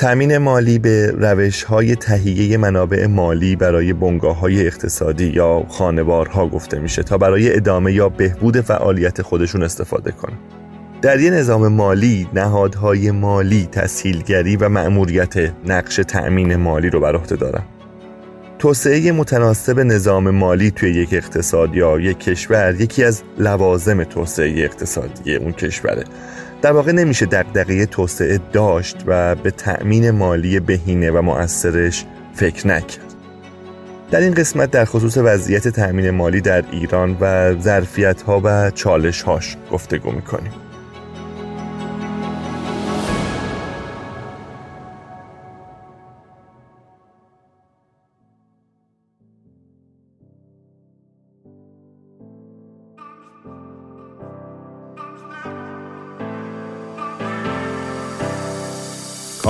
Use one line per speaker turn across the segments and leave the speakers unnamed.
تأمین مالی به روش های تهیه منابع مالی برای بنگاه های اقتصادی یا خانوارها گفته میشه تا برای ادامه یا بهبود فعالیت خودشون استفاده کنن در یه نظام مالی نهادهای مالی تسهیلگری و مأموریت نقش تأمین مالی رو بر عهده دارن. توسعه متناسب نظام مالی توی یک اقتصاد یا یک کشور یکی از لوازم توسعه اقتصادی اون کشوره. در واقع نمیشه دقدقه توسعه داشت و به تأمین مالی بهینه و مؤثرش فکر نکرد. در این قسمت در خصوص وضعیت تأمین مالی در ایران و ظرفیت ها و چالش هاش گفتگو می‌کنیم.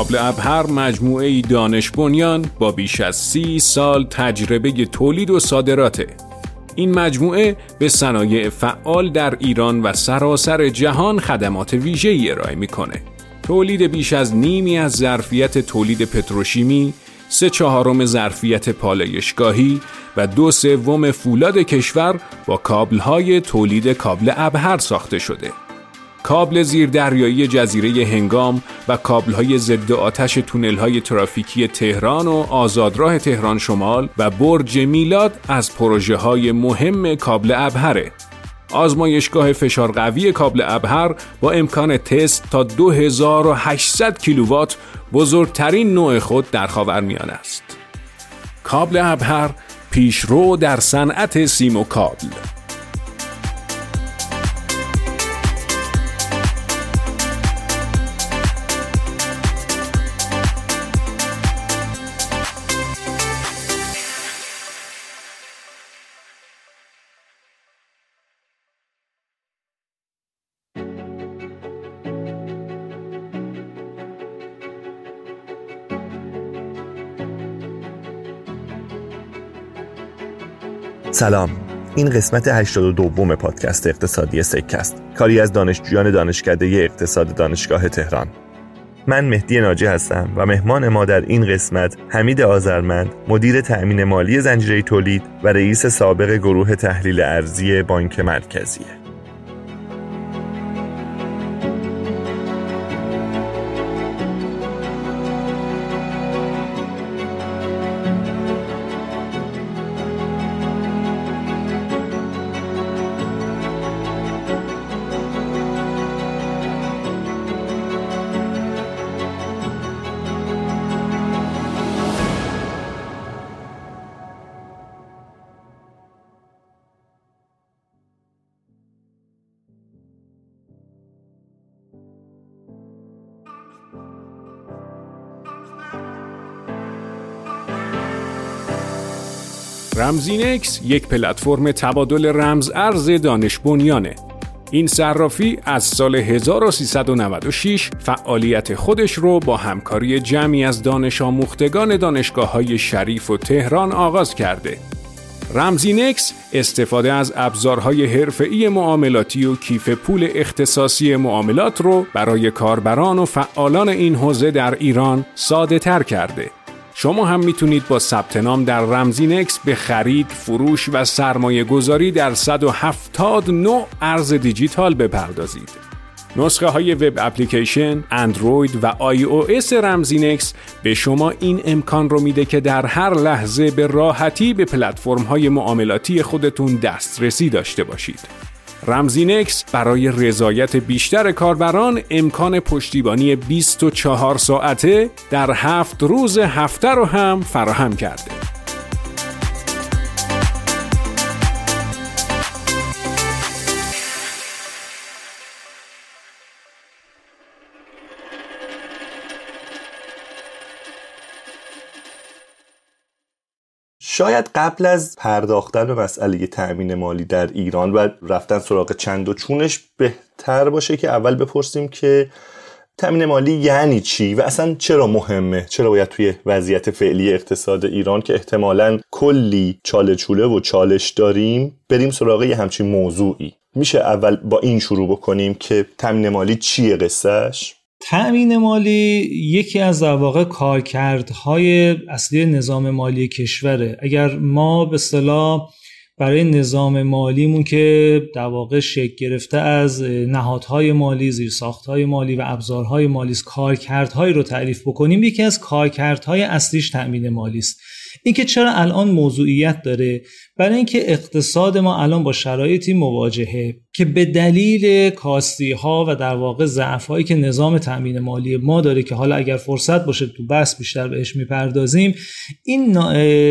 کابل ابهر مجموعه دانش بنیان با بیش از سی سال تجربه تولید و صادراته. این مجموعه به صنایع فعال در ایران و سراسر جهان خدمات ویژه‌ای ارائه می‌کنه. تولید بیش از نیمی از ظرفیت تولید پتروشیمی، سه چهارم ظرفیت پالایشگاهی و دو سوم فولاد کشور با کابل‌های تولید کابل ابهر ساخته شده. کابل زیردریایی جزیره هنگام و کابل های ضد آتش تونل های ترافیکی تهران و آزادراه تهران شمال و برج میلاد از پروژه های مهم کابل ابهره. آزمایشگاه فشار قوی کابل ابهر با امکان تست تا 2800 کیلووات بزرگترین نوع خود در خاورمیانه است. کابل ابهر پیشرو در صنعت سیم و کابل
سلام. این قسمت 82 پادکست اقتصادی سکست. کاری از دانشجویان دانشکده اقتصاد دانشگاه تهران. من مهدی ناجی هستم و مهمان ما در این قسمت حمید آذرمند مدیر تأمین مالی زنجیره تولید و رئیس سابق گروه تحلیل ارزی بانک مرکزیه.
رمزینکس یک پلتفرم تبادل رمز ارز دانش بنیانه. این صرافی از سال 1396 فعالیت خودش رو با همکاری جمعی از دانش آموختگان دانشگاه های شریف و تهران آغاز کرده. رمزینکس استفاده از ابزارهای حرفه‌ای معاملاتی و کیف پول اختصاصی معاملات رو برای کاربران و فعالان این حوزه در ایران ساده تر کرده. شما هم می‌تونید با ثبت نام در رمزینکس به خرید، فروش و سرمایه گذاری در 170 نوع ارز دیجیتال بپردازید. نسخه های وب اپلیکیشن، اندروید و iOS رمزینکس به شما این امکان رو میده که در هر لحظه به راحتی به پلتفرم های معاملاتی خودتون دسترسی داشته باشید. رمزینکس برای رضایت بیشتر کاربران امکان پشتیبانی 24 ساعته در هفت روز هفته رو هم فراهم کرده.
شاید قبل از پرداختن به مسئله تأمین مالی در ایران و رفتن سراغ چند و چونش بهتر باشه که اول بپرسیم که تأمین مالی یعنی چی و اصلا چرا مهمه؟ چرا باید توی وضعیت فعلی اقتصاد ایران که احتمالا کلی چاله چوله و چالش داریم بریم سراغ یه همچین موضوعی؟ میشه اول با این شروع بکنیم که تأمین مالی چیه قصهش
تأمین مالی یکی از در واقع کارکردهای اصلی نظام مالی کشوره. اگر ما به اصطلاح برای نظام مالیمون که در واقع شکل گرفته از نهادهای مالی، زیرساختهای مالی و ابزارهای مالی است کارکردهایی رو تعریف بکنیم یکی از کارکردهای اصلیش تأمین مالی است اینکه چرا الان موضوعیت داره؟ برای اینکه اقتصاد ما الان با شرایطی مواجهه که به دلیل کاستی ها و در واقع ضعف هایی که نظام تامین مالی ما داره که حالا اگر فرصت باشه تو بحث بیشتر بهش می‌پردازیم این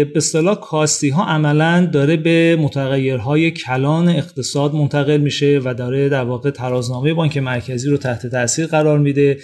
به اصطلاح کاستی ها عملا داره به متغیرهای کلان اقتصاد منتقل میشه و داره در واقع ترازنامه بانک مرکزی رو تحت تاثیر قرار میده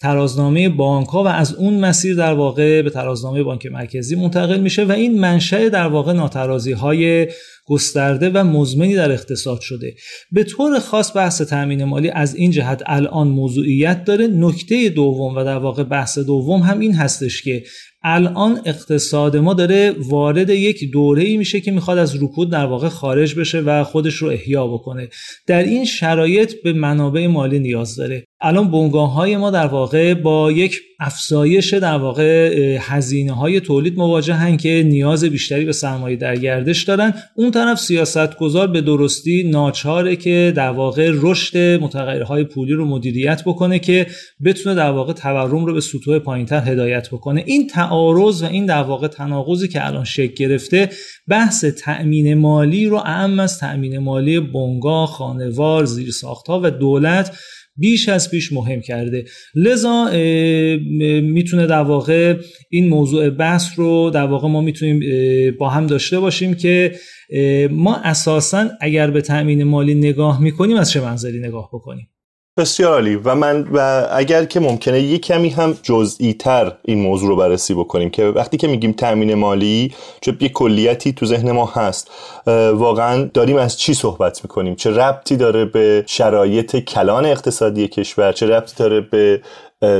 ترازنامه بانک ها و از اون مسیر در واقع به ترازنامه بانک مرکزی منتقل میشه و این منشأ در واقع ناترازی های گسترده و مزمنی در اقتصاد شده. به طور خاص بحث تامین مالی از این جهت الان موضوعیت داره. نکته دوم و در واقع بحث دوم هم این هستش که الان اقتصاد ما داره وارد یک دوره ای میشه که می‌خواد از رکود در واقع خارج بشه و خودش رو احیا بکنه. در این شرایط به منابع مالی نیاز داره. الان بنگاه های ما در واقع با یک افزایش در واقع هزینه های تولید مواجهن که نیاز بیشتری به سرمایه در گردش دارن. اون طرف سیاست گذار به درستی ناچاره که در واقع رشد متغیرهای پولی رو مدیریت بکنه که بتونه در واقع تورم رو به سطوح پایینتر هدایت بکنه. این تعارض و این در واقع تناقضی که الان شکل گرفته بحث تأمین مالی رو اهم از تأمین مالی بنگاه خانوار زیرساختها و دولت بیش از پیش مهم کرده. لذا می‌تونه در واقع این موضوع بحث رو در واقع ما می‌تونیم با هم داشته باشیم که ما اساسا اگر به تأمین مالی نگاه می‌کنیم از چه منظری نگاه بکنیم؟
بسیار عالی. و من و اگر که ممکنه یک کمی هم جزئی تر این موضوع رو بررسی بکنیم که وقتی که میگیم تأمین مالی چه یک کلیتی تو ذهن ما هست واقعا داریم از چی صحبت می‌کنیم؟ چه ربطی داره به شرایط کلان اقتصادی کشور چه ربطی داره به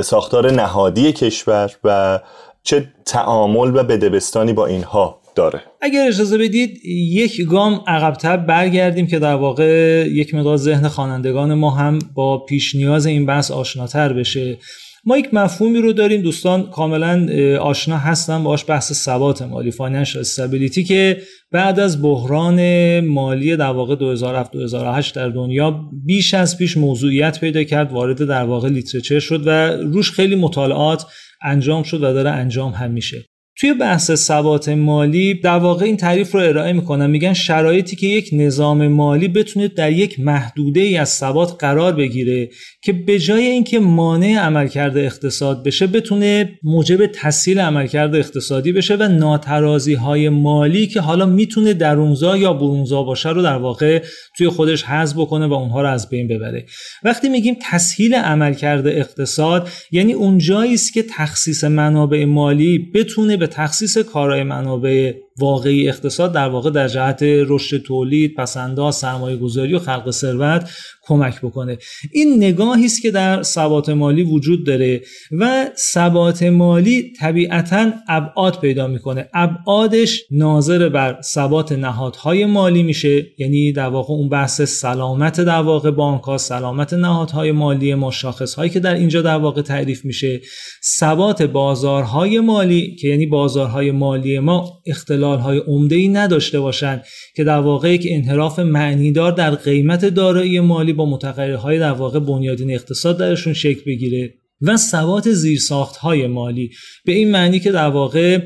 ساختار نهادی کشور و چه تعامل و بدبستانی با اینها؟ داره.
اگر اجازه بدید یک گام عقبتر برگردیم که در واقع یک مقدار ذهن خوانندگان ما هم با پیش نیاز این بحث آشناتر بشه. ما یک مفهومی رو داریم دوستان کاملا آشنا هستن. باش بحث ثبات مالی financial stability که بعد از بحران مالی در واقع 2007 2008 در دنیا بیش از پیش موضوعیت پیدا کرد وارد در واقع literature شد و روش خیلی مطالعات انجام شد و داره انجام هم میشه. توی بحث ثبات مالی در واقع این تعریف رو ارائه می‌کنن میگن شرایطی که یک نظام مالی بتونه در یک محدوده ای از ثبات قرار بگیره که به جای اینکه مانع عملکرد اقتصاد بشه بتونه موجب تسهیل عملکرد اقتصادی بشه و ناترازی های مالی که حالا می‌تونه درونزا یا برونزا باشه رو در واقع توی خودش حذف بکنه و اونها رو از بین ببره. وقتی میگیم تسهیل عملکرد اقتصاد یعنی اون است که تخصیص منابع مالی بتونه به تخصیص کارهای منابع واقعی اقتصاد در واقع در جهت رشد تولید، پسنداز، سرمایه گذاری و خلق ثروت کمک بکنه. این نگاهی است که در ثبات مالی وجود داره و ثبات مالی طبیعتا ابعاد پیدا می‌کنه. ابعادش ناظر بر ثبات نهادهای مالی میشه. یعنی در واقع اون بحث سلامت در واقع بانک ها سلامت نهادهای مالی ما شاخص هایی که در اینجا در واقع تعریف میشه. ثبات بازارهای مالی که یعنی بازارهای مالی ما اختلال های عمده ای نداشته باشند که در واقع یک انحراف معنیدار در قیمت دارایی مالی با متغیرهای در واقع بنیادین اقتصاد درشون شکل بگیره و ثبات زیرساخت های مالی. به این معنی که در واقع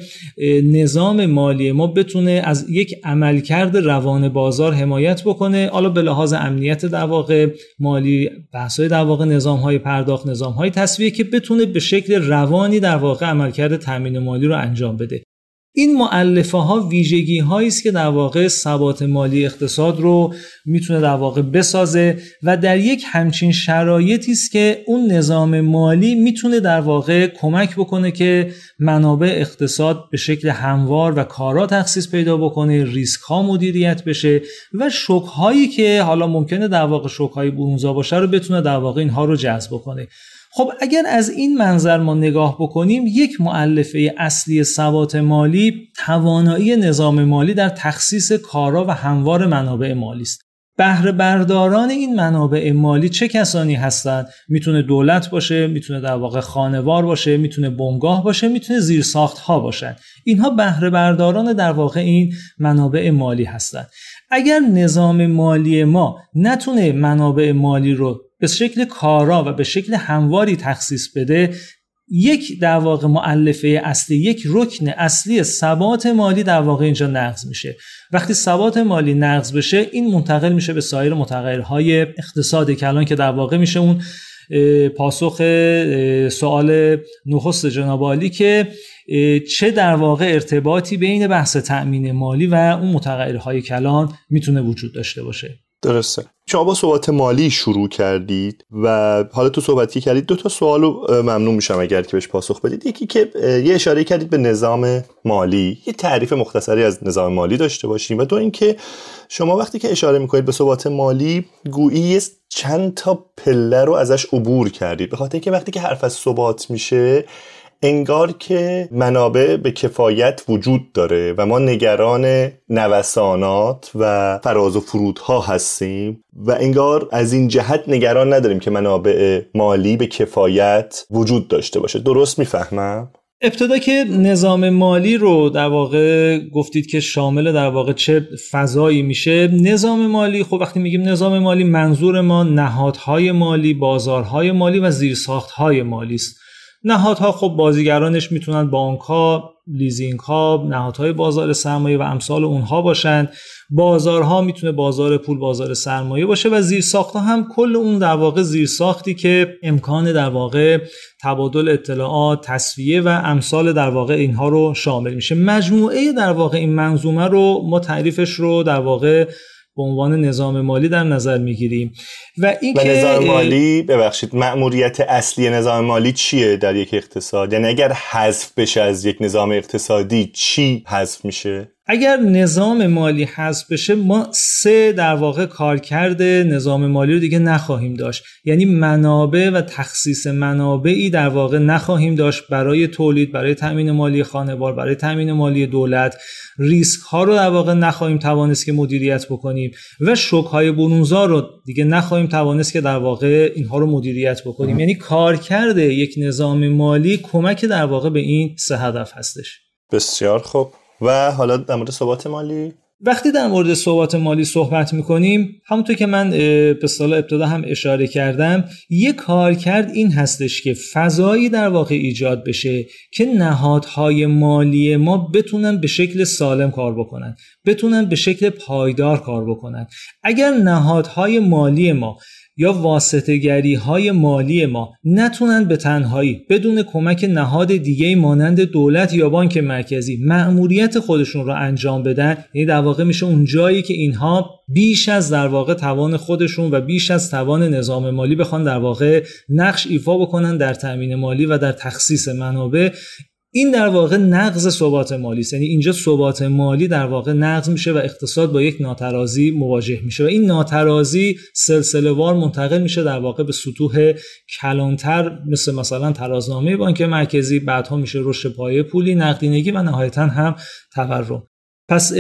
نظام مالی ما بتونه از یک عملکرد روان بازار حمایت بکنه. حالا به لحاظ امنیت در واقع مالی بحث در واقع نظام های پرداخت نظام های تصویه که بتونه به شکل روانی در واقع عملکرد تامین مالی رو انجام بده. این معلفه ها ویژگی هایی است که در واقع ثبات مالی اقتصاد رو می‌تونه در واقع بسازه و در یک همچین شرایطی است که اون نظام مالی می‌تونه در واقع کمک بکنه که منابع اقتصاد به شکل هموار و کارا تخصیص پیدا بکنه ریسک ها مدیریت بشه و شوک هایی که حالا ممکنه در واقع شوک های برونزا باشه رو بتونه در واقع اینها رو جذب کنه خب اگر از این منظر ما نگاه بکنیم یک معلفه اصلی ثبات مالی توانایی نظام مالی در تخصیص کارا و هموار منابع مالی است. بهره برداران این منابع مالی چه کسانی هستند؟ می‌تونه دولت باشه می‌تونه در واقع خانوار باشه می‌تونه بنگاه باشه می‌تونه زیرساخت ها باشن. اینها بهره برداران در واقع این منابع مالی هستند. اگر نظام مالی ما نتونه منابع مالی رو به شکل کارا و به شکل همواری تخصیص بده یک در واقع معلفه اصلی یک رکن اصلی ثبات مالی در واقع اینجا نقض میشه. وقتی ثبات مالی نقض بشه این منتقل میشه به سایر متغیرهای اقتصاد کلان که در واقع میشه اون پاسخ سوال نخست جناب عالی که چه در واقع ارتباطی بین بحث تأمین مالی و اون متغیرهای کلان می‌تونه وجود داشته باشه.
درسته. شما با صحبت مالی شروع کردید و حالا تو صحبتی کردید دو تا سوال ممنون میشم اگر که بهش پاسخ بدید. یکی که یه اشاره کردید به نظام مالی. یه تعریف مختصری از نظام مالی داشته باشیم و دو اینکه شما وقتی که اشاره می‌کنید به ثبات مالی گویی چند تا پله رو ازش عبور کردید. به خاطر اینکه وقتی که حرف از ثبات میشه انگار که منابع به کفایت وجود داره و ما نگران نوسانات و فراز و فرودها هستیم و انگار از این جهت نگران نداریم که منابع مالی به کفایت وجود داشته باشه درست می‌فهمم؟
ابتدا که نظام مالی رو در واقع گفتید که شامل در واقع چه فضایی میشه نظام مالی خب وقتی میگیم نظام مالی منظور ما نهادهای مالی بازارهای مالی و زیرساختهای مالی است نهادها خب بازیگرانش می‌تونن بانک ها لیزینگ ها نهادهای بازار سرمایه و امثال اونها باشند بازارها می‌تونه بازار پول بازار سرمایه باشه و زیرساخت هم کل اون در واقع زیرساختی که امکان در واقع تبادل اطلاعات تصفیه و امثال در واقع اینها رو شامل میشه. مجموعه در واقع این منظومه رو ما تعریفش رو در واقع به عنوان نظام مالی در نظر می‌گیریم.
و این و نظام مالی ببخشید مأموریت اصلی نظام مالی چیه در یک اقتصاد؟ یعنی اگر حذف بشه از یک نظام اقتصادی چی حذف میشه؟
اگر نظام مالی حذف بشه ما سه در واقع کارکرد نظام مالی رو دیگه نخواهیم داشت. یعنی منابع و تخصیص منابعی در واقع نخواهیم داشت برای تولید برای تامین مالی خانوار برای تامین مالی دولت. ریسک ها رو در واقع نخواهیم توانست که مدیریت بکنیم و شوک های برونزا رو دیگه نخواهیم توانست که در واقع اینها رو مدیریت بکنیم. یعنی کارکرد یک نظام مالی کمک در واقع به این سه هدف هستش.
بسیار خوب. و حالا در مورد ثبات مالی.
وقتی در مورد ثبات مالی صحبت می‌کنیم همونطور که من به سال ابتدا هم اشاره کردم یک کار کرد این هستش که فضایی در واقع ایجاد بشه که نهادهای مالی ما بتونن به شکل سالم کار بکنن بتونن به شکل پایدار کار بکنن. اگر نهادهای مالی ما یا واسطگری های مالی ما نتونن به تنهایی بدون کمک نهاد دیگه مانند دولت یا بانک مرکزی مأموریت خودشون رو انجام بدن یعنی در واقع میشه اون جایی که اینها بیش از در واقع توان خودشون و بیش از توان نظام مالی بخوان در واقع نقش ایفا بکنن در تامین مالی و در تخصیص منابع. این در واقع نقض ثبات مالی است یعنی اینجا ثبات مالی در واقع نقض میشه و اقتصاد با یک ناترازی مواجه میشه و این ناترازی سلسله وار منتقل میشه در واقع به سطوح کلانتر مثل مثلا ترازنامه بانک مرکزی بعدها میشه رشد پایه پولی نقدینگی و نهایتا هم تورم. پس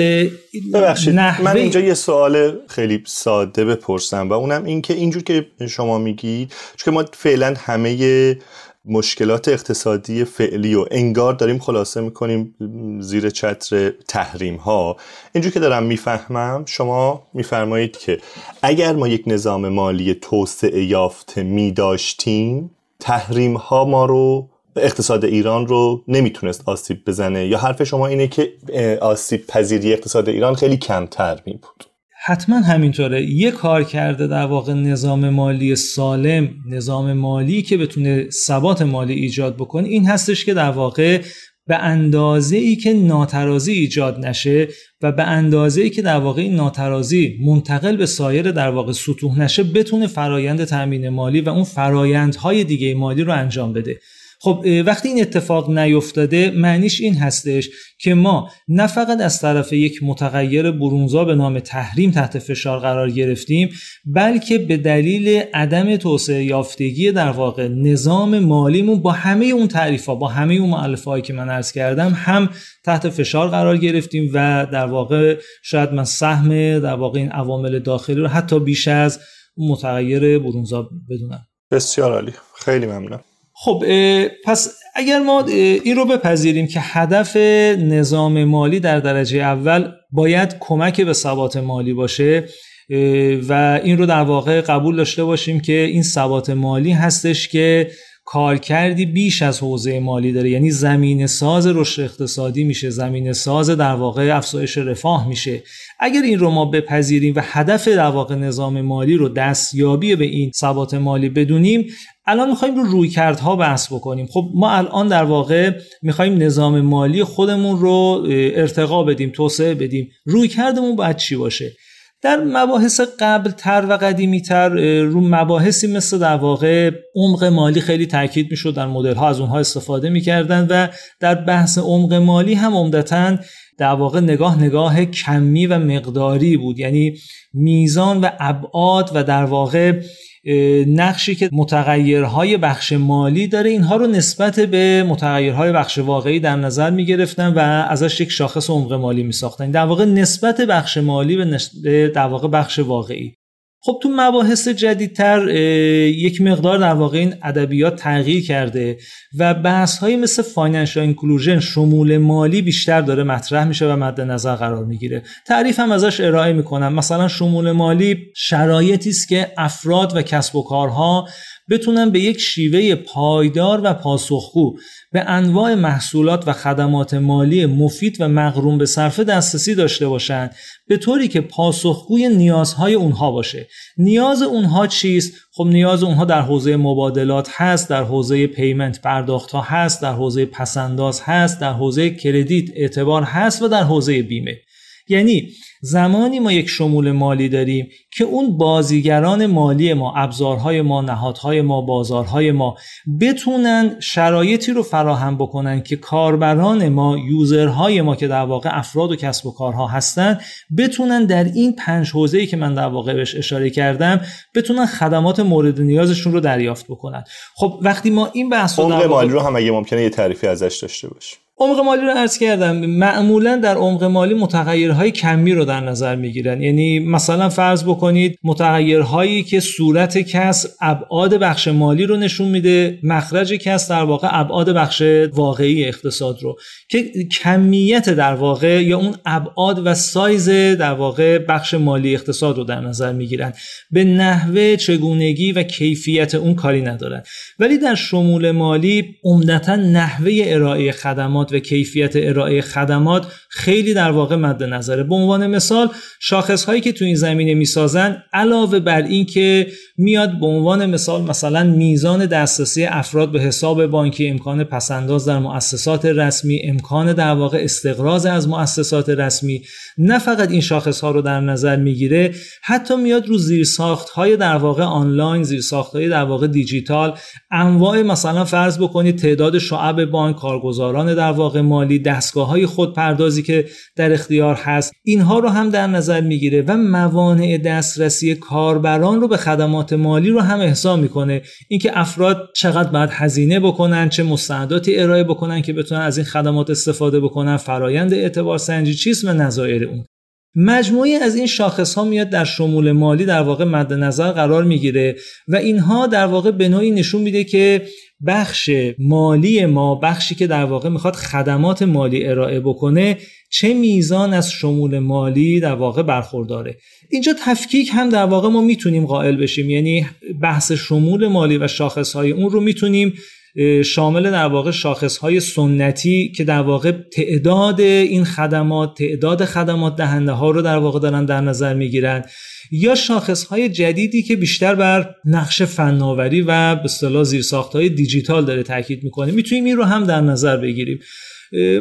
ببخشید من اینجا یه سوال خیلی ساده بپرسم و اونم این که اینجور که شما میگید چون ما فعلا همه مشکلات اقتصادی فعلی و انگار داریم خلاصه می‌کنیم زیر چتر تحریم ها اینجور که دارم می‌فهمم شما میفرمایید که اگر ما یک نظام مالی توسعه یافته میداشتیم تحریم ها ما رو اقتصاد ایران رو نمی‌تونست آسیب بزنه. یا حرف شما اینه که آسیب پذیری اقتصاد ایران خیلی کمتر می بود
حتما همینطوره. یه کار کرده در واقع نظام مالی سالم نظام مالی که بتونه ثبات مالی ایجاد بکنه این هستش که در واقع به اندازه ای که ناترازی ایجاد نشه و به اندازه ای که در واقع این ناترازی منتقل به سایر در واقع سطوح نشه بتونه فرایند تامین مالی و اون فرایندهای دیگه مالی رو انجام بده. خب وقتی این اتفاق نیفتاده معنیش این هستش که ما نه فقط از طرف یک متغیر برونزا به نام تحریم تحت فشار قرار گرفتیم بلکه به دلیل عدم توسعه یافتگی در واقع نظام مالیمون با همه اون تعریف ها با همه اون معلفه هایی که من عرض کردم هم تحت فشار قرار گرفتیم و در واقع شاید من سهم در واقع این عوامل داخلی رو حتی بیش از متغیر برونزا بدونم.
بسیار عالی. خیلی ممنونم
خب پس اگر ما این رو بپذیریم که هدف نظام مالی در درجه اول باید کمک به ثبات مالی باشه و این رو در واقع قبول داشته باشیم که این ثبات مالی هستش که کار کردی بیش از حوزه مالی داره. یعنی زمین ساز رشد اقتصادی میشه زمین ساز در واقع افزایش رفاه میشه. اگر این رو ما بپذیریم و هدف در واقع نظام مالی رو دستیابی به این ثبات مالی بدونیم الان می‌خوایم رو روی کردها بحث بکنیم. خب ما الان در واقع می‌خوایم نظام مالی خودمون رو ارتقا بدیم توسعه بدیم. روی کردمون باید چی باشه؟ در مباحث قبل تر و قدیمی تر رو مباحثی مثل در واقع عمق مالی خیلی تاکید می‌شد در مدل ها از اونها استفاده می‌کردن و در بحث عمق مالی هم عمدتا در واقع نگاه نگاه کمی و مقداری بود. یعنی میزان و ابعاد و در واقع نقشی که متغیرهای بخش مالی داره اینها رو نسبت به متغیرهای بخش واقعی در نظر می گرفتن و ازش یک شاخص عمق مالی می ساختن در واقع نسبت بخش مالی به در واقع بخش واقعی. خب تو مباحث جدیدتر یک مقدار در واقع این ادبیات تغییر کرده و بحث های مثل financial inclusion شمول مالی بیشتر داره مطرح میشه و مد نظر قرار می‌گیره. تعریف هم ازش ارائه می‌کنم. مثلا شمول مالی شرایطی است که افراد و کسب و کارها بتونن به یک شیوه پایدار و پاسخگو به انواع محصولات و خدمات مالی مفید و مقرون به صرفه دسترسی داشته باشند به طوری که پاسخگوی نیازهای اونها باشه. نیاز اونها چیست؟ خب نیاز اونها در حوزه مبادلات هست در حوزه پیمنت پرداخت ها هست در حوزه پسنداز هست در حوزه کردیت اعتبار هست و در حوزه بیمه. یعنی زمانی ما یک شمول مالی داریم که اون بازیگران مالی ما ابزارهای ما نهادهای ما بازارهای ما بتونن شرایطی رو فراهم بکنن که کاربران ما یوزرهای ما که در واقع افراد و کسب و کارها هستن بتونن در این پنج حوزه‌ای که من در واقع بهش اشاره کردم بتونن خدمات مورد نیازشون رو دریافت بکنن. خب وقتی ما این بحث
رو مالی رو هم اگه ممکنه یه تعریفی ازش داشته باشیم.
عمق مالی رو عرض کردم. معمولا در عمق مالی متغیرهای کمی رو در نظر می‌گیرن. یعنی مثلا فرض بکنید متغیرهایی که صورت کس ابعاد بخش مالی رو نشون میده مخرج کس در واقع ابعاد بخش واقعی اقتصاد رو. که کمیت در واقع یا اون ابعاد و سایز در واقع بخش مالی اقتصاد رو در نظر می‌گیرن. به نحوه چگونگی و کیفیت اون کاری ندارن. ولی در شمول مالی عمدتا نحوه ارائه خدمات و کیفیت ارائه خدمات خیلی در واقع مد نظره. به عنوان مثال شاخص هایی که تو این زمینه می‌سازن علاوه بر این که میاد به عنوان مثال مثلا میزان دسترسی افراد به حساب بانکی امکان پسنداز در مؤسسات رسمی امکان در واقع استقراض از مؤسسات رسمی نه فقط این شاخص ها رو در نظر می‌گیره حتی میاد رو زیر ساخت های در واقع آنلاین زیر ساخت های در واقع دیجیتال انواع مثلا فرض بکنید تعداد شعب بانک کارگزاران در واقع مالی دستگاه های خودپردازی که در اختیار هست اینها رو هم در نظر می‌گیره و موانع دسترسی کاربران رو به خدمات مالی رو هم احسا می‌کنه. اینکه افراد چقدر باید هزینه بکنن چه مستنداتی ارائه بکنن که بتونن از این خدمات استفاده بکنن فرایند اعتبار سنجی چیست و نظایر اون. مجموعی از این شاخص ها میاد در شمول مالی در واقع مد نظر قرار می‌گیره و اینها در واقع به نوعی نشون میده که بخش مالی ما بخشی که در واقع می‌خواد خدمات مالی ارائه بکنه چه میزان از شمول مالی در واقع برخورداره. اینجا تفکیک هم در واقع ما می‌تونیم قائل بشیم. یعنی بحث شمول مالی و شاخص های اون رو می‌تونیم شامل در واقع شاخص های سنتی که در واقع تعداد این خدمات تعداد خدمات دهنده ها رو در واقع دارن در نظر می‌گیرن. یا شاخص های جدیدی که بیشتر بر نقش فناوری و به اصطلاح زیرساخت های دیجیتال داره تاکید می‌کنه می‌تونیم این رو هم در نظر بگیریم.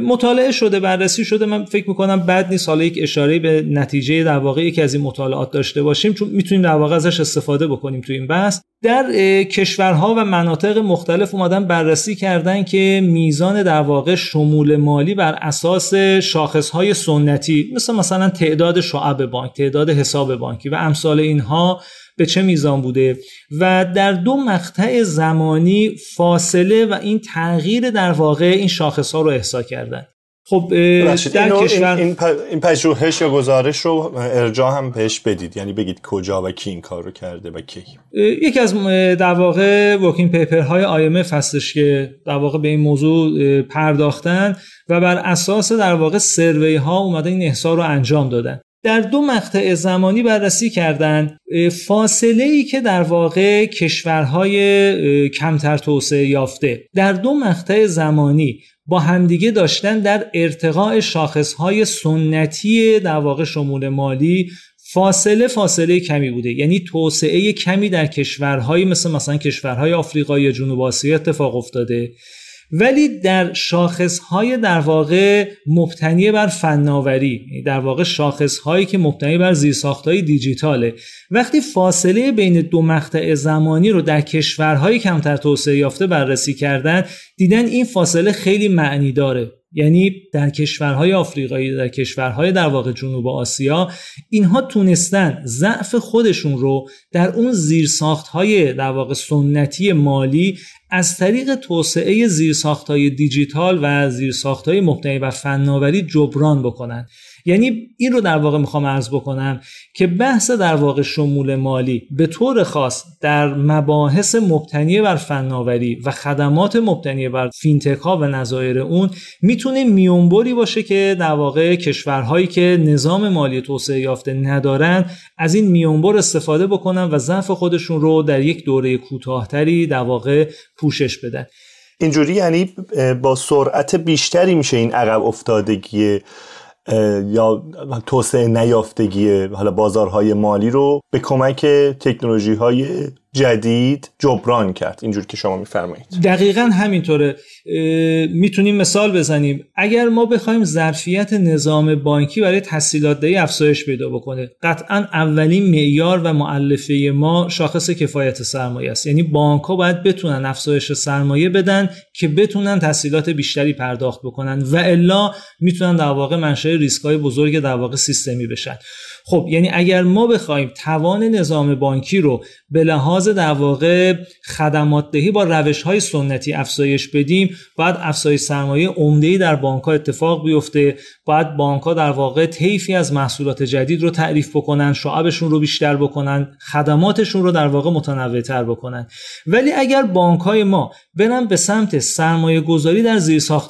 مطالعه شده بررسی شده. من فکر می‌کنم بد نیست. حالا یک اشاره به نتیجه در واقع یکی از این مطالعات داشته باشیم چون می‌تونیم در واقع ازش استفاده بکنیم تو این بحث. در کشورها و مناطق مختلف اومدن بررسی کردن که میزان در واقع شمول مالی بر اساس شاخصهای سنتی مثل مثلا تعداد شعب بانک تعداد حساب بانکی و امثال اینها به چه میزان بوده و در دو مقطع زمانی فاصله و این تغییر در واقع این شاخص ها رو احسا کردن.
خب در کشور این, این پژوهش یا گزارش رو ارجاع هم بهش بدید. یعنی بگید کجا و کی این کار رو کرده و کی.
یکی از در واقع ورکینگ پیپر های IMF هستش که در واقع به این موضوع پرداختن و بر اساس در واقع سروی ها اومده این احصا رو انجام دادن. در دو مقطع زمانی بررسی کردند فاصله ای که در واقع کشورهای کمتر توسعه یافته. در دو مقطع زمانی با همدیگه داشتن در ارتقاء شاخصهای سنتی در واقع شمول مالی فاصله فاصله کمی بوده. یعنی توسعه کمی در کشورهایی مثل مثلا کشورهای آفریقای جنوب آسیا اتفاق افتاده. ولی در شاخصهای در واقع مبتنی بر فناوری یعنی در واقع شاخصهایی که مبتنی بر زیرساختهای دیجیتاله. وقتی فاصله بین دو مقطع زمانی رو در کشورهای کمتر توسعه یافته بررسی کردن دیدن این فاصله خیلی معنی داره. یعنی در کشورهای آفریقایی در کشورهای در واقع جنوب آسیا اینها تونستن ضعف خودشون رو در اون زیرساختهای در واقع سنتی مالی از طریق توسعه زیرساختهای دیجیتال و زیرساختهای مبتنی بر فناوری جبران بکنن. یعنی این رو در واقع می‌خوام عرض بکنم که بحث در واقع شمول مالی به طور خاص در مباحث مبتنی بر فناوری و خدمات مبتنی بر فینتک ها و نظایر اون می‌تونه میونبری باشه که در واقع کشورهایی که نظام مالی توسعه یافته ندارن از این میونبر استفاده بکنن و ضعف خودشون رو در یک دوره کوتاهتری در واقع پوشش بدن.
اینجوری یعنی با سرعت بیشتری میشه این عقب افتادگی یا توسعه نیافتگی حالا بازارهای مالی رو به کمک تکنولوژی های جدید جبران کرد. اینجور که شما میفرمایید.
دقیقا همینطوره. می‌تونیم مثال بزنیم. اگر ما بخوایم ظرفیت نظام بانکی برای تسهیلات دهی افزایش پیدا بکنه قطعا اولین معیار و معلفه ما شاخص کفایت سرمایه است. یعنی بانک ها باید بتونن افزایش سرمایه بدن که بتونن تسهیلات بیشتری پرداخت بکنن و الا می‌تونن در واقع منشأ ریسک های بزرگ در واقع سیستمی بشن. خب یعنی اگر ما بخوایم توان نظام بانکی رو به در واقع خدمات دهی با روش های سنتی افزایش بدیم باید افزایش سرمایه عمده در بانک ها اتفاق بیفته باید بانک ها در واقع طیفی از محصولات جدید رو تعریف بکنن شعبشون رو بیشتر بکنن خدماتشون رو در واقع متنوع تر بکنن. ولی اگر بانک های ما برن به سمت سرمایه گذاری در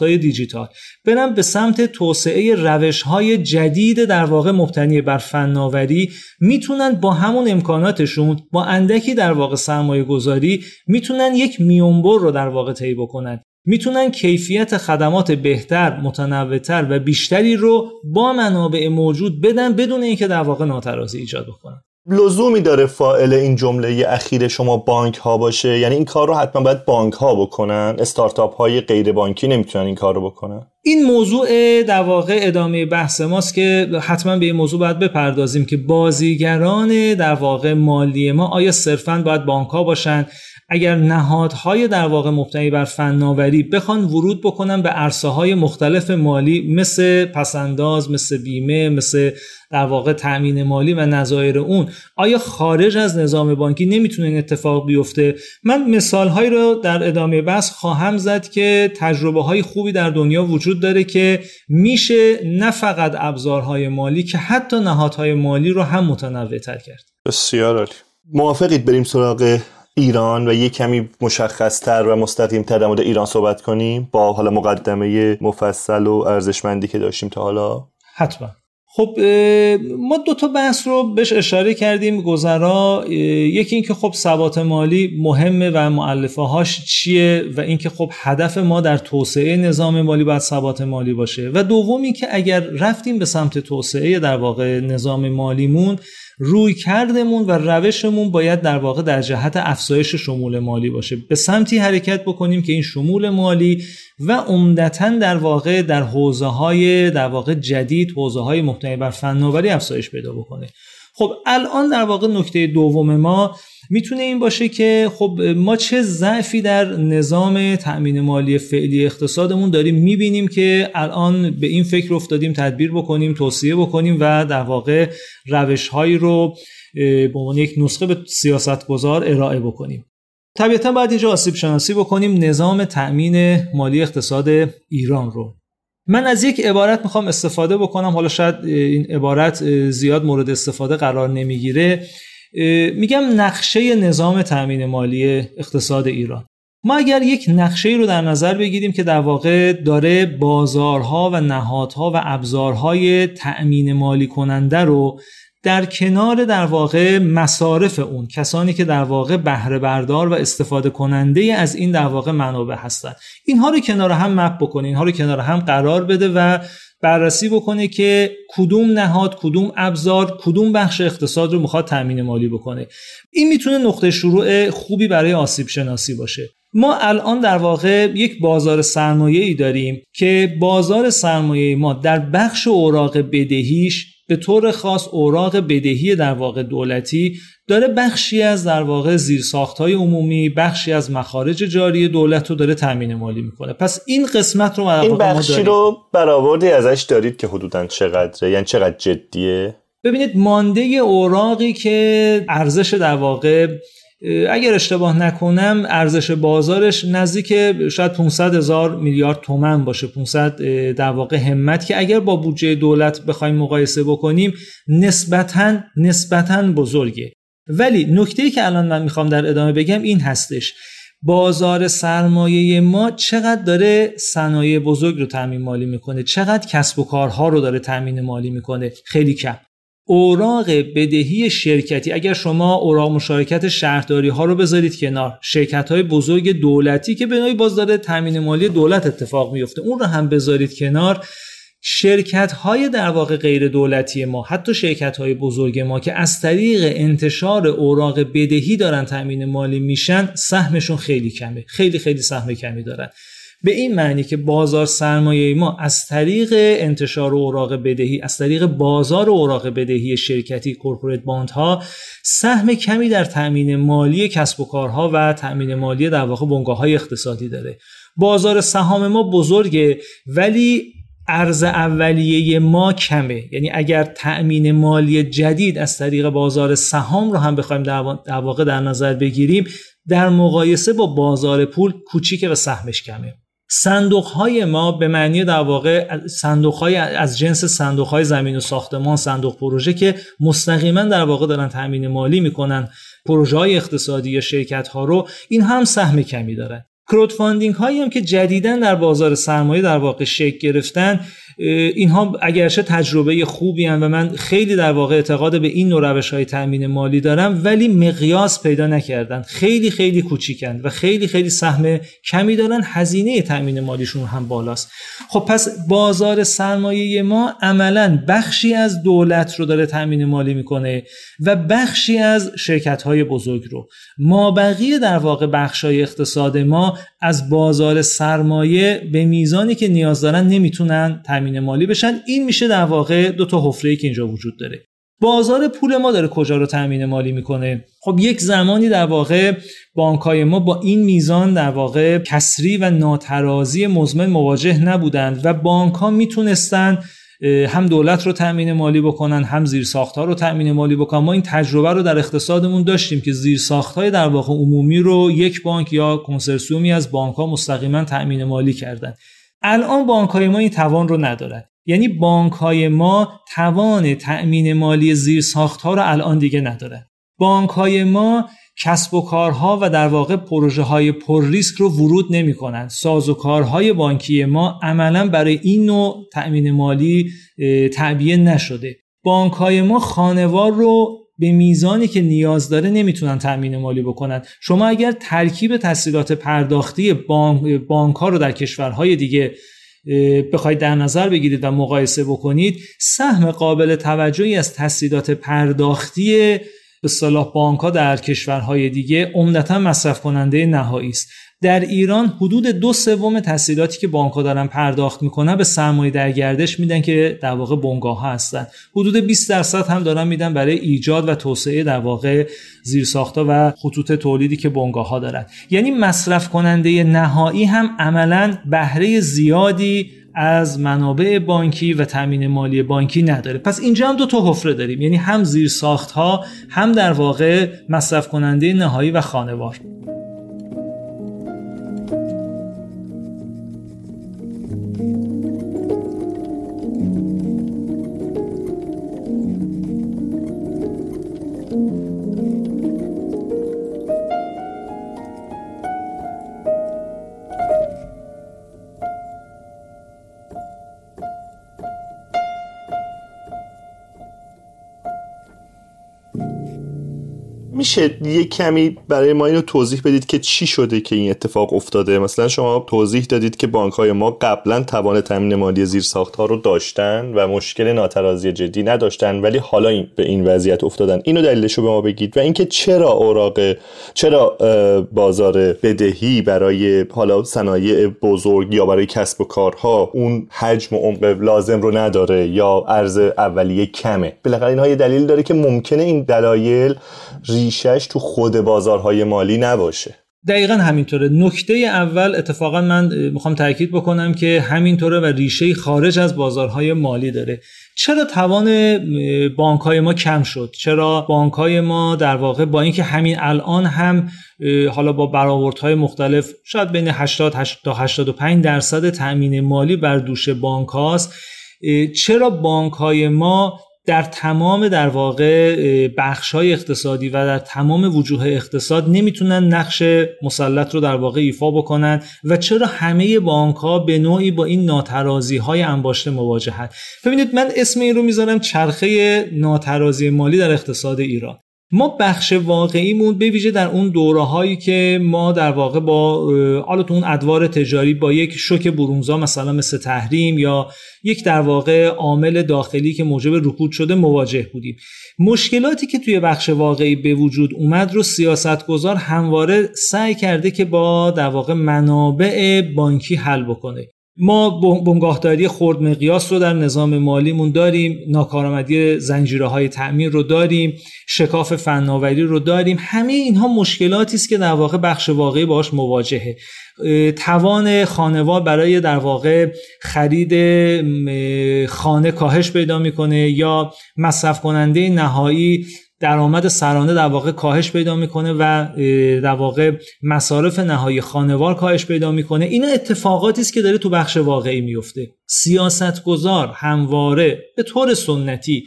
های دیجیتال برن به سمت توسعه روش های جدید در واقع مبتنی بر فناوری می‌تونن با همون امکاناتشون با اندکی در واقع سرمایه گذاری می‌تونن یک میونبر رو در واقع طی بکنن می‌تونن کیفیت خدمات بهتر، متنوعتر و بیشتری رو با منابع موجود بدن بدون اینکه در واقع ناترازی ایجاد بکنن.
لزومی داره فائل این جمله اخیر شما بانک ها باشه؟ یعنی این کار رو حتما باید بانک ها بکنن. استارتاپ های غیر بانکی نمی‌تونن این کار رو بکنن.
این موضوع در واقع ادامه بحث ماست که حتما به این موضوع باید بپردازیم که بازیگران در واقع مالی ما آیا صرفا باید بانک ها باشن؟ اگر نهادهای در واقع مبتنی بر فناوری بخوان ورود بکنن به عرصه های مختلف مالی مثل پسنداز مثل بیمه مثل در واقع تأمین مالی و نظایر اون آیا خارج از نظام بانکی نمی‌تونه این اتفاق بیفته؟ من مثال هایی رو در ادامه بحث خواهم زد که تجربه های خوبی در دنیا وجود داره که میشه نه فقط ابزارهای مالی که حتی نهادهای مالی رو هم متنوع تر کرد.
بسیار عالی. موافقید بریم سراغ ایران و یک کمی مشخصتر و مستقیم تر در ایران صحبت کنیم با حالا مقدمه مفصل و ارزشمندی که داشتیم تا حالا؟
حتما. خب ما دو تا بحث رو بهش اشاره کردیم. گذرا یکی اینکه خب ثبات مالی مهمه و معلفه هاش چیه و اینکه خب هدف ما در توسعه نظام مالی باید ثبات مالی باشه. و دوم اینکه اگر رفتیم به سمت توسعه در واقع نظام مالیمون روی کردمون و روشمون باید در واقع در جهت افزایش شمول مالی باشه. به سمتی حرکت بکنیم که این شمول مالی و عمدتا در واقع در حوزه های در واقع جدید حوزه های مبتنی بر فناوری افزایش پیدا بکنه. خب الان در واقع نکته دوم ما می‌تونه این باشه که خب ما چه ضعفی در نظام تأمین مالی فعلی اقتصادمون داریم. می‌بینیم که الان به این فکر افتادیم تدبیر بکنیم توصیه بکنیم و در واقع روش هایی رو به عنوان یک نسخه به سیاست گذار ارائه بکنیم. طبیعتا باید اینجا آسیب شناسی بکنیم نظام تأمین مالی اقتصاد ایران رو. من از یک عبارت می‌خوام استفاده بکنم. حالا شاید این عبارت زیاد مورد استفاده قرار نمی‌گیره. میگم نقشه نظام تأمین مالی اقتصاد ایران. ما اگر یک نقشه رو در نظر بگیریم که در واقع داره بازارها و نهادها و ابزارهای تأمین مالی کننده رو در کنار در واقع مصارف اون کسانی که در واقع بهره بردار و استفاده کننده از این در واقع منابع هستن. اینها رو کنار هم مپ بکنه اینها رو کنار هم قرار بده و بررسی بکنه که کدوم نهاد کدوم ابزار کدوم بخش اقتصاد رو می‌خواد تامین مالی بکنه. این می‌تونه نقطه شروع خوبی برای آسیب شناسی باشه. ما الان در واقع یک بازار سرمایه ای داریم که بازار سرمایه ما در بخش اوراق بدهیش به طور خاص اوراق بدهی در واقع دولتی داره بخشی از در واقع های عمومی بخشی از مخارج جاری دولت رو داره تامین مالی می‌کنه. پس این قسمت رو
این بخشی رو برآوردی ازش دارید که حدودا چقدره؟ یعنی چقدر جدیه؟
ببینید مانده اوراقی که ارزش در واقع اگر اشتباه نکنم ارزش بازارش نزدیک شاید 500 هزار میلیارد تومن باشه. 500 در واقع همت که اگر با بودجه دولت بخوایم مقایسه بکنیم نسبتا نسبتا بزرگه. ولی نکته که الان من می‌خوام در ادامه بگم این هستش. بازار سرمایه ما چقدر داره صنایع بزرگ رو تامین مالی می‌کنه؟ چقدر کسب و کارها رو داره تامین مالی می‌کنه؟ خیلی کم. اوراق بدهی شرکتی. اگر شما اوراق مشارکت شهرداری ها رو بذارید کنار شرکت های بزرگ دولتی که به نوعی باز داره تامین مالی دولت اتفاق میفته اون رو هم بذارید کنار. شرکت های در واقع غیر دولتی ما حتی شرکت های بزرگ ما که از طریق انتشار اوراق بدهی دارن تامین مالی میشن سهمشون خیلی کمه. خیلی خیلی سهم کمی دارن. به این معنی که بازار سرمایه ما از طریق انتشار اوراق بدهی از طریق بازار اوراق بدهی شرکتی کورپوریت ها سهم کمی در تامین مالی کسب و کارها و تامین مالی در واقع بنگاه های اقتصادی داره. بازار سهام ما بزرگه ولی ارز اولیه ما کمه. یعنی اگر تأمین مالی جدید از طریق بازار سهام رو هم بخوایم در واقع در نظر بگیریم در مقایسه با بازار پول کوچیکه و سهمش کمه. صندوق های ما به معنی در واقع صندوق های از جنس صندوق های زمین و ساختمان صندوق پروژه که مستقیما در واقع دارن تامین مالی می‌کنن پروژه های اقتصادی یا شرکت ها رو این هم سهم کمی دارن crowdfunding هایی هم که جدیدا در بازار سرمایه در واقع شکل گرفتن اینها اگرچه تجربه خوبی هن و من خیلی در واقع اعتقاد به این نوع روش های تامین مالی دارم ولی مقیاس پیدا نکردن. خیلی خیلی کوچیکند و خیلی خیلی سهم کمی دارن. هزینه تامین مالیشون هم بالاست. خب پس بازار سرمایه ما عملا بخشی از دولت رو داره تامین مالی می‌کنه و بخشی از شرکت های بزرگ رو. ما بقیه در واقع بخش های اقتصاد ما از بازار سرمایه به میزانی که نیاز دارن نمی‌تونن تامین مالی بشن این میشه در واقع دو تا حفره که اینجا وجود داره. بازار پول ما داره کجا رو تامین مالی می‌کنه. خب یک زمانی در واقع بانکای ما با این میزان در واقع کسری و ناترازی مزمن مواجه نبودند و بانک ها می‌تونستن هم دولت رو تامین مالی بکنن هم زیر ها رو تامین مالی بکنن. ما این تجربه رو در اقتصادمون داشتیم که زیر های در واقع عمومی رو یک بانک یا کنسرسیومی از بانک ها مستقیما تامین مالی کردن. الان بانک های ما این توان رو ندارن. یعنی بانک های ما توان تأمین مالی زیر ها رو الان دیگه ندارن. بانک های ما کسب و کارها و در واقع پروژه های پر ریسک رو ورود نمی کنند. ساز و کارهای بانکی ما عملا برای این نوع تأمین مالی تعبیه نشده. بانک های ما خانوار رو به میزانی که نیاز داره نمی‌تونن تأمین مالی بکنن. شما اگر ترکیب تسهیلات پرداختی بانک ها رو در کشورهای دیگه بخواید در نظر بگیرید و مقایسه بکنید سهم قابل توجهی از تسهیلات پرداختی به صلاح بانک ها در کشورهای دیگه عمدتا مصرف کننده نهایی است. در ایران حدود دو سوم تسهیلاتی که بانک ها دارن پرداخت می‌کنن به سرمایه در گردش میدن که در واقع بنگاه هستن. حدود 20 درصد هم دارن میدن برای ایجاد و توسعه در واقع زیرساختها و خطوط تولیدی که بنگاه ها دارن. یعنی مصرف کننده نهایی هم عملا بهره زیادی از منابع بانکی و تامین مالی بانکی نداره. پس اینجا هم دو تا حفره داریم. یعنی هم زیر هم در واقع مصرف کننده نهایی و خانوار.
میشه یه کمی برای ما اینو توضیح بدید که چی شده که این اتفاق افتاده؟ مثلا شما توضیح دادید که بانک های ما قبلا توان تامین مالی زیرساخت ها رو داشتن و مشکل ناترازی جدی نداشتن ولی حالا این به این وضعیت افتادن. اینو دلیلش رو به ما بگید و اینکه چرا اوراق چرا بازار بدهی برای حالا صنایع بزرگ یا برای کسب و کارها اون حجم و عمق لازم رو نداره یا ارز اولیه کمه؟ بالاخره اینها یه دلیل داره که ممکنه این دلایل ریشش تو خود بازارهای مالی نباشه.
دقیقا همینطوره. نکته اول اتفاقا من می‌خوام تاکید بکنم که همینطوره و ریشه خارج از بازارهای مالی داره. چرا توان بانک های ما کم شد؟ چرا بانک های ما در واقع با اینکه همین الان هم حالا با برآوردهای مختلف شاید بین 80 تا 85 درصد تأمین مالی بر دوش بانک هاست چرا بانک های ما در تمام در واقع بخش های اقتصادی و در تمام وجوه اقتصاد نمی‌تونن نقش مسلط رو در واقع ایفا بکنن و چرا همه بانک ها به نوعی با این ناترازی های انباشته مواجهن ببینید من اسم این رو می‌ذارم چرخه ناترازی مالی در اقتصاد ایران. ما بخش واقعیمون به ویژه در اون دوره هایی که ما در واقع با حالا اون ادوار تجاری با یک شوک برونزا مثلا مثل تحریم یا یک در واقع عامل داخلی که موجب رکود شده مواجه بودیم. مشکلاتی که توی بخش واقعی به وجود اومد رو سیاستگزار همواره سعی کرده که با در واقع منابع بانکی حل بکنه. ما بنگاهداری خورد مقیاس رو در نظام مالیمون داریم ناکارآمدی زنجیره های تعمیر رو داریم شکاف فناوری رو داریم. همه اینها مشکلاتی است که در واقع بخش واقعی باش مواجهه. توان خانوار برای در واقع خرید خانه کاهش پیدا می‌کنه یا مصرف کننده نهایی درآمد سرانه در واقع کاهش پیدا می‌کنه و در واقع مصارف نهایی خانوار کاهش پیدا می‌کنه. این اتفاقاتی است که داره تو بخش واقعی میفته سیاستگزار همواره به طور سنتی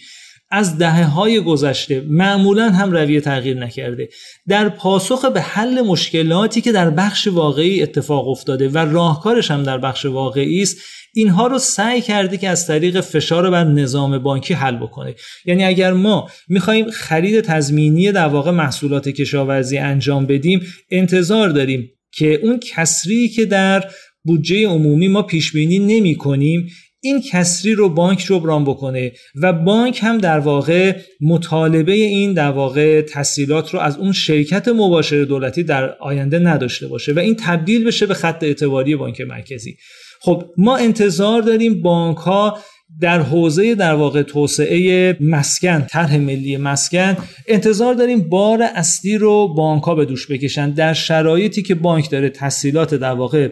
از دهه های گذشته معمولا هم رویه تغییر نکرده. در پاسخ به حل مشکلاتی که در بخش واقعی اتفاق افتاده و راهکارش هم در بخش واقعی است اینها رو سعی کرده که از طریق فشار بر نظام بانکی حل بکنه. یعنی اگر ما می‌خواهیم خرید تضمینی در واقع محصولات کشاورزی انجام بدیم انتظار داریم که اون کسری که در بودجه عمومی ما پیش بینی نمی کنیم این کسری رو بانک جبران بکنه و بانک هم در واقع مطالبه این در واقع تسهیلات رو از اون شرکت مباشر دولتی در آینده نداشته باشه و این تبدیل بشه به خط اعتباری بانک مرکزی. خب ما انتظار داریم بانک ها در حوزه در واقع توسعه مسکن طرح ملی مسکن انتظار داریم بار اصلی رو بانک ها به دوش بکشن. در شرایطی که بانک داره تسهیلات در واقع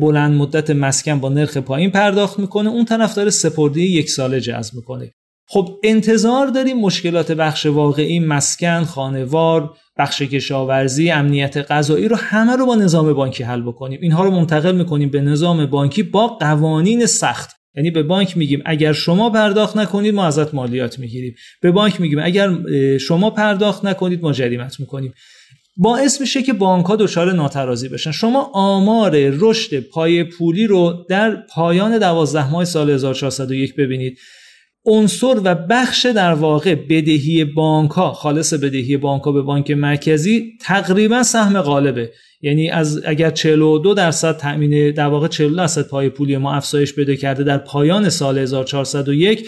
بلند مدت مسکن با نرخ پایین پرداخت می‌کنه اون طرف داره سپردی یک ساله جذب می‌کنه. خب انتظار داریم مشکلات بخش واقعی مسکن خانوار بخش کشاورزی امنیت غذایی رو همه رو با نظام بانکی حل بکنیم. اینها رو منتقل می‌کنیم به نظام بانکی با قوانین سخت. یعنی به بانک میگیم اگر شما پرداخت نکنید ما ازت مالیات می‌گیریم. به بانک میگیم اگر شما پرداخت نکنید ما جریمت می‌کنیم. باعث میشه که بانک ها دچار ناترازی بشن. شما آمار رشد پای پولی رو در پایان دوازده ماه سال 1401 ببینید. عنصر و بخش در واقع بدهی بانک ها خالص بدهی بانک ها به بانک مرکزی تقریبا سهم غالبه. یعنی از اگر 42 درصد تامین در واقع 40 درصد پای پولی ما افزایش بده کرده در پایان سال 1401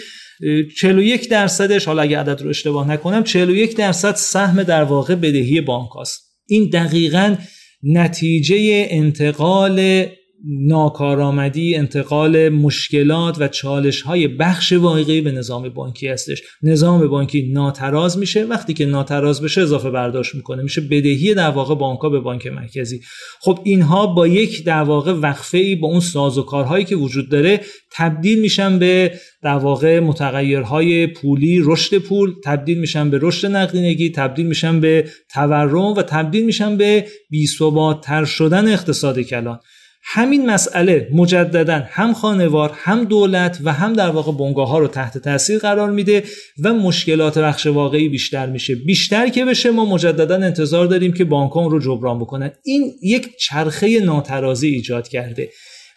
41 درصدش حالا اگر عدد رو اشتباه نکنم 41 درصد سهم در واقع بدهی بانک هاست این دقیقا نتیجه انتقال ناکارآمدی انتقال مشکلات و چالش های بخش واقعی به نظام بانکی هستش. نظام بانکی ناتراز میشه. وقتی که ناتراز بشه اضافه برداشت می‌کنه. میشه بدهی در واقع بانک به بانک مرکزی. خب اینها با یک در واقع وقفه ای با اون ساز و کارهایی که وجود داره تبدیل میشن به در واقع متغیرهای پولی رشد پول تبدیل میشن به رشد نقدینگی تبدیل میشن به تورم و تبدیل میشن به بی‌ثبات‌تر شدن اقتصاد کلان. همین مسئله مجددا هم خانوار هم دولت و هم در واقع بنگاه ها رو تحت تاثیر قرار میده و مشکلات بخش واقعی بیشتر میشه. بیشتر که بشه ما مجددا انتظار داریم که بانک رو جبران بکنن. این یک چرخه ناترازی ایجاد کرده.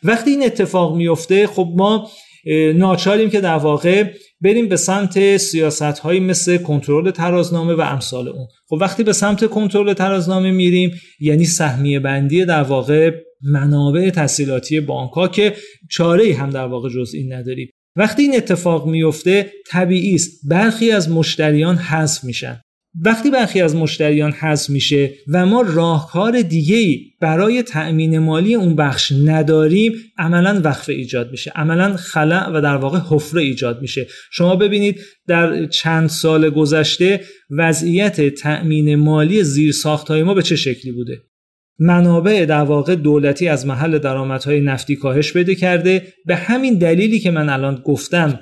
وقتی این اتفاق میفته خب ما ناچاریم که در واقع بریم به سمت سیاست هایی مثل کنترل ترازنامه و امثال اون. خب وقتی به سمت کنترل ترازنامه میریم یعنی سهمیه بندی در واقع منابع تحصیلاتی بانک ها که چاره هم در واقع جز این نداریم. وقتی این اتفاق میفته طبیعی است. برخی از مشتریان حذف میشن. وقتی برخی از مشتریان حذف میشه و ما راهکار دیگه برای تأمین مالی اون بخش نداریم عملا وقفه ایجاد میشه. عملا خلع و در واقع حفره ایجاد میشه. شما ببینید در چند سال گذشته وضعیت تأمین مالی زیر ما به چه شکلی بوده؟ منابع در واقع دولتی از محل درآمدهای نفتی کاهش بده کرده. به همین دلیلی که من الان گفتم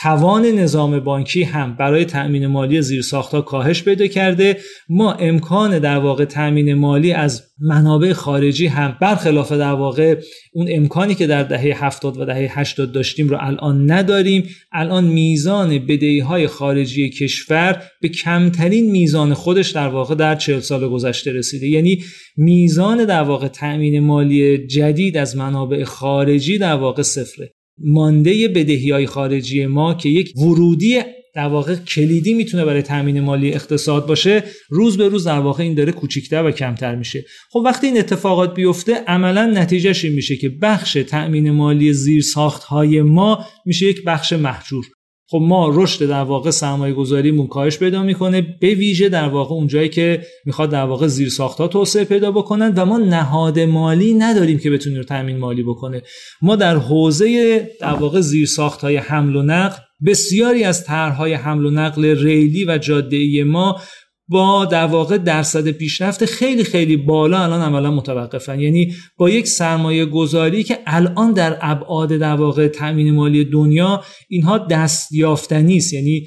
توان نظام بانکی هم برای تأمین مالی زیرساختها کاهش پیدا کرده. ما امکان در واقع تأمین مالی از منابع خارجی هم برخلاف در واقع اون امکانی که در دهه 70 و دهه 80 داشتیم رو الان نداریم. الان میزان بدهی های خارجی کشور به کمترین میزان خودش در واقع در 40 سال گذشته رسیده. یعنی میزان در واقع تأمین مالی جدید از منابع خارجی در واقع صفره. مانده بدهی های خارجی ما که یک ورودی در واقع کلیدی می‌تونه برای تامین مالی اقتصاد باشه روز به روز در واقع این داره کوچیکتر و کمتر میشه. خب وقتی این اتفاقات بیفته عملا نتیجهش این میشه که بخش تأمین مالی زیر ساخت های ما میشه یک بخش محجور. خب ما رشد در واقع سرمایه گذاریمون کاهش پیدا می‌کنه به ویژه در واقع اونجایی که می‌خواد در واقع زیر ها توسعه پیدا بکنن و ما نهاد مالی نداریم که بتونه رو تامین مالی بکنه. ما در حوزه در واقع زیر های حمل و نقل بسیاری از طرحهای حمل و نقل ریلی و جاده ما با در واقع درصد پیشرفت خیلی خیلی بالا الان عملا متوقفن. یعنی با یک سرمایه گذاری که الان در ابعاد در واقع تامین مالی دنیا اینها دست یافتنی است. یعنی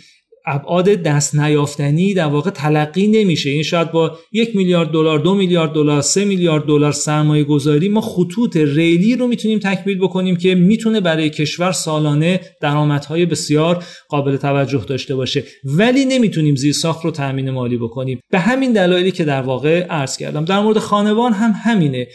ابعاد دست نیافتنی در واقع تلقی نمیشه. این شاید با یک میلیارد دلار دو میلیارد دلار سه میلیارد دلار سرمایه گذاری ما خطوط ریلی رو می‌تونیم تکمیل بکنیم که می‌تونه برای کشور سالانه درآمدهای بسیار قابل توجه داشته باشه. ولی نمی‌تونیم زیر ساخت رو تامین مالی بکنیم. به همین دلایلی که در واقع عرض کردم. در مورد خانوان هم همینه.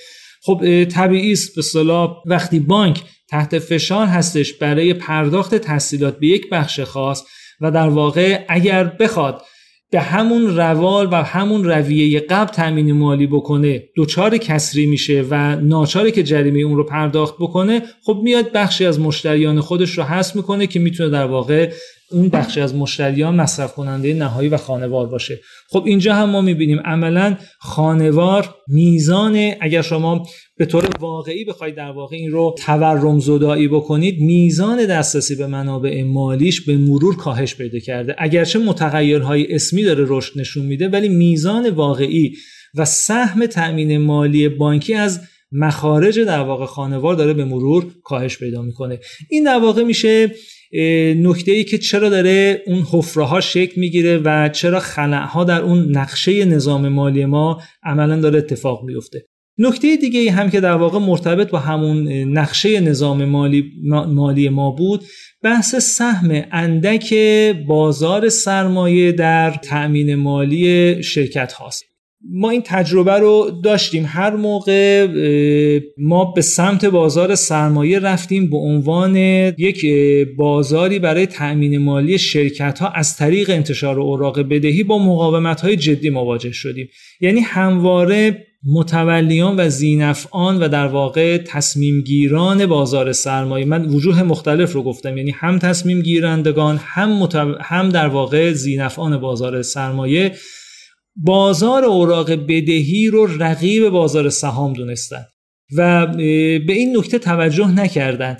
خب طبیعی است. به صلاح وقتی بانک تحت فشار هستش برای پرداخت تحصیلات به یک بخش خاص و در واقع اگر بخواد به همون روال و همون رویه قبل تامین مالی بکنه دوچار کسری میشه و ناچاره که جریمه اون رو پرداخت بکنه خب میاد بخشی از مشتریان خودش رو حذف می‌کنه که می‌تونه در واقع اون بخشی از مشتریان مصرف کننده نهایی و خانوار باشه. خب اینجا هم ما می‌بینیم عملا خانوار میزان اگر شما به طور واقعی بخواید در واقع این رو تورم زدایی بکنید میزان دسترسی به منابع مالیش به مرور کاهش پیدا کرده. اگرچه متغیرهای اسمی داره رشد نشون میده ولی میزان واقعی و سهم تأمین مالی بانکی از مخارج در واقع خانوار داره به مرور کاهش پیدا می‌کنه. این در واقع میشه نکته ای که چرا داره اون حفره ها شکل می‌گیره و چرا خلع ها در اون نقشه نظام مالی ما عملا داره اتفاق میفته نکته دیگه ای هم که در واقع مرتبط با همون نقشه نظام مالی, مالی ما بود بحث سهم اندک بازار سرمایه در تأمین مالی شرکت هاست. ما این تجربه رو داشتیم. هر موقع ما به سمت بازار سرمایه رفتیم به عنوان یک بازاری برای تأمین مالی شرکت ها از طریق انتشار اوراق بدهی با مقاومت های جدی مواجه شدیم. یعنی همواره متولیان و زینفعان و در واقع تصمیم گیران بازار سرمایه. من وجوه مختلف رو گفتم. یعنی هم تصمیم گیرندگان هم, هم در واقع زینفعان بازار سرمایه بازار اوراق بدهی رو رقیب بازار سهام دونستن و به این نکته توجه نکردن.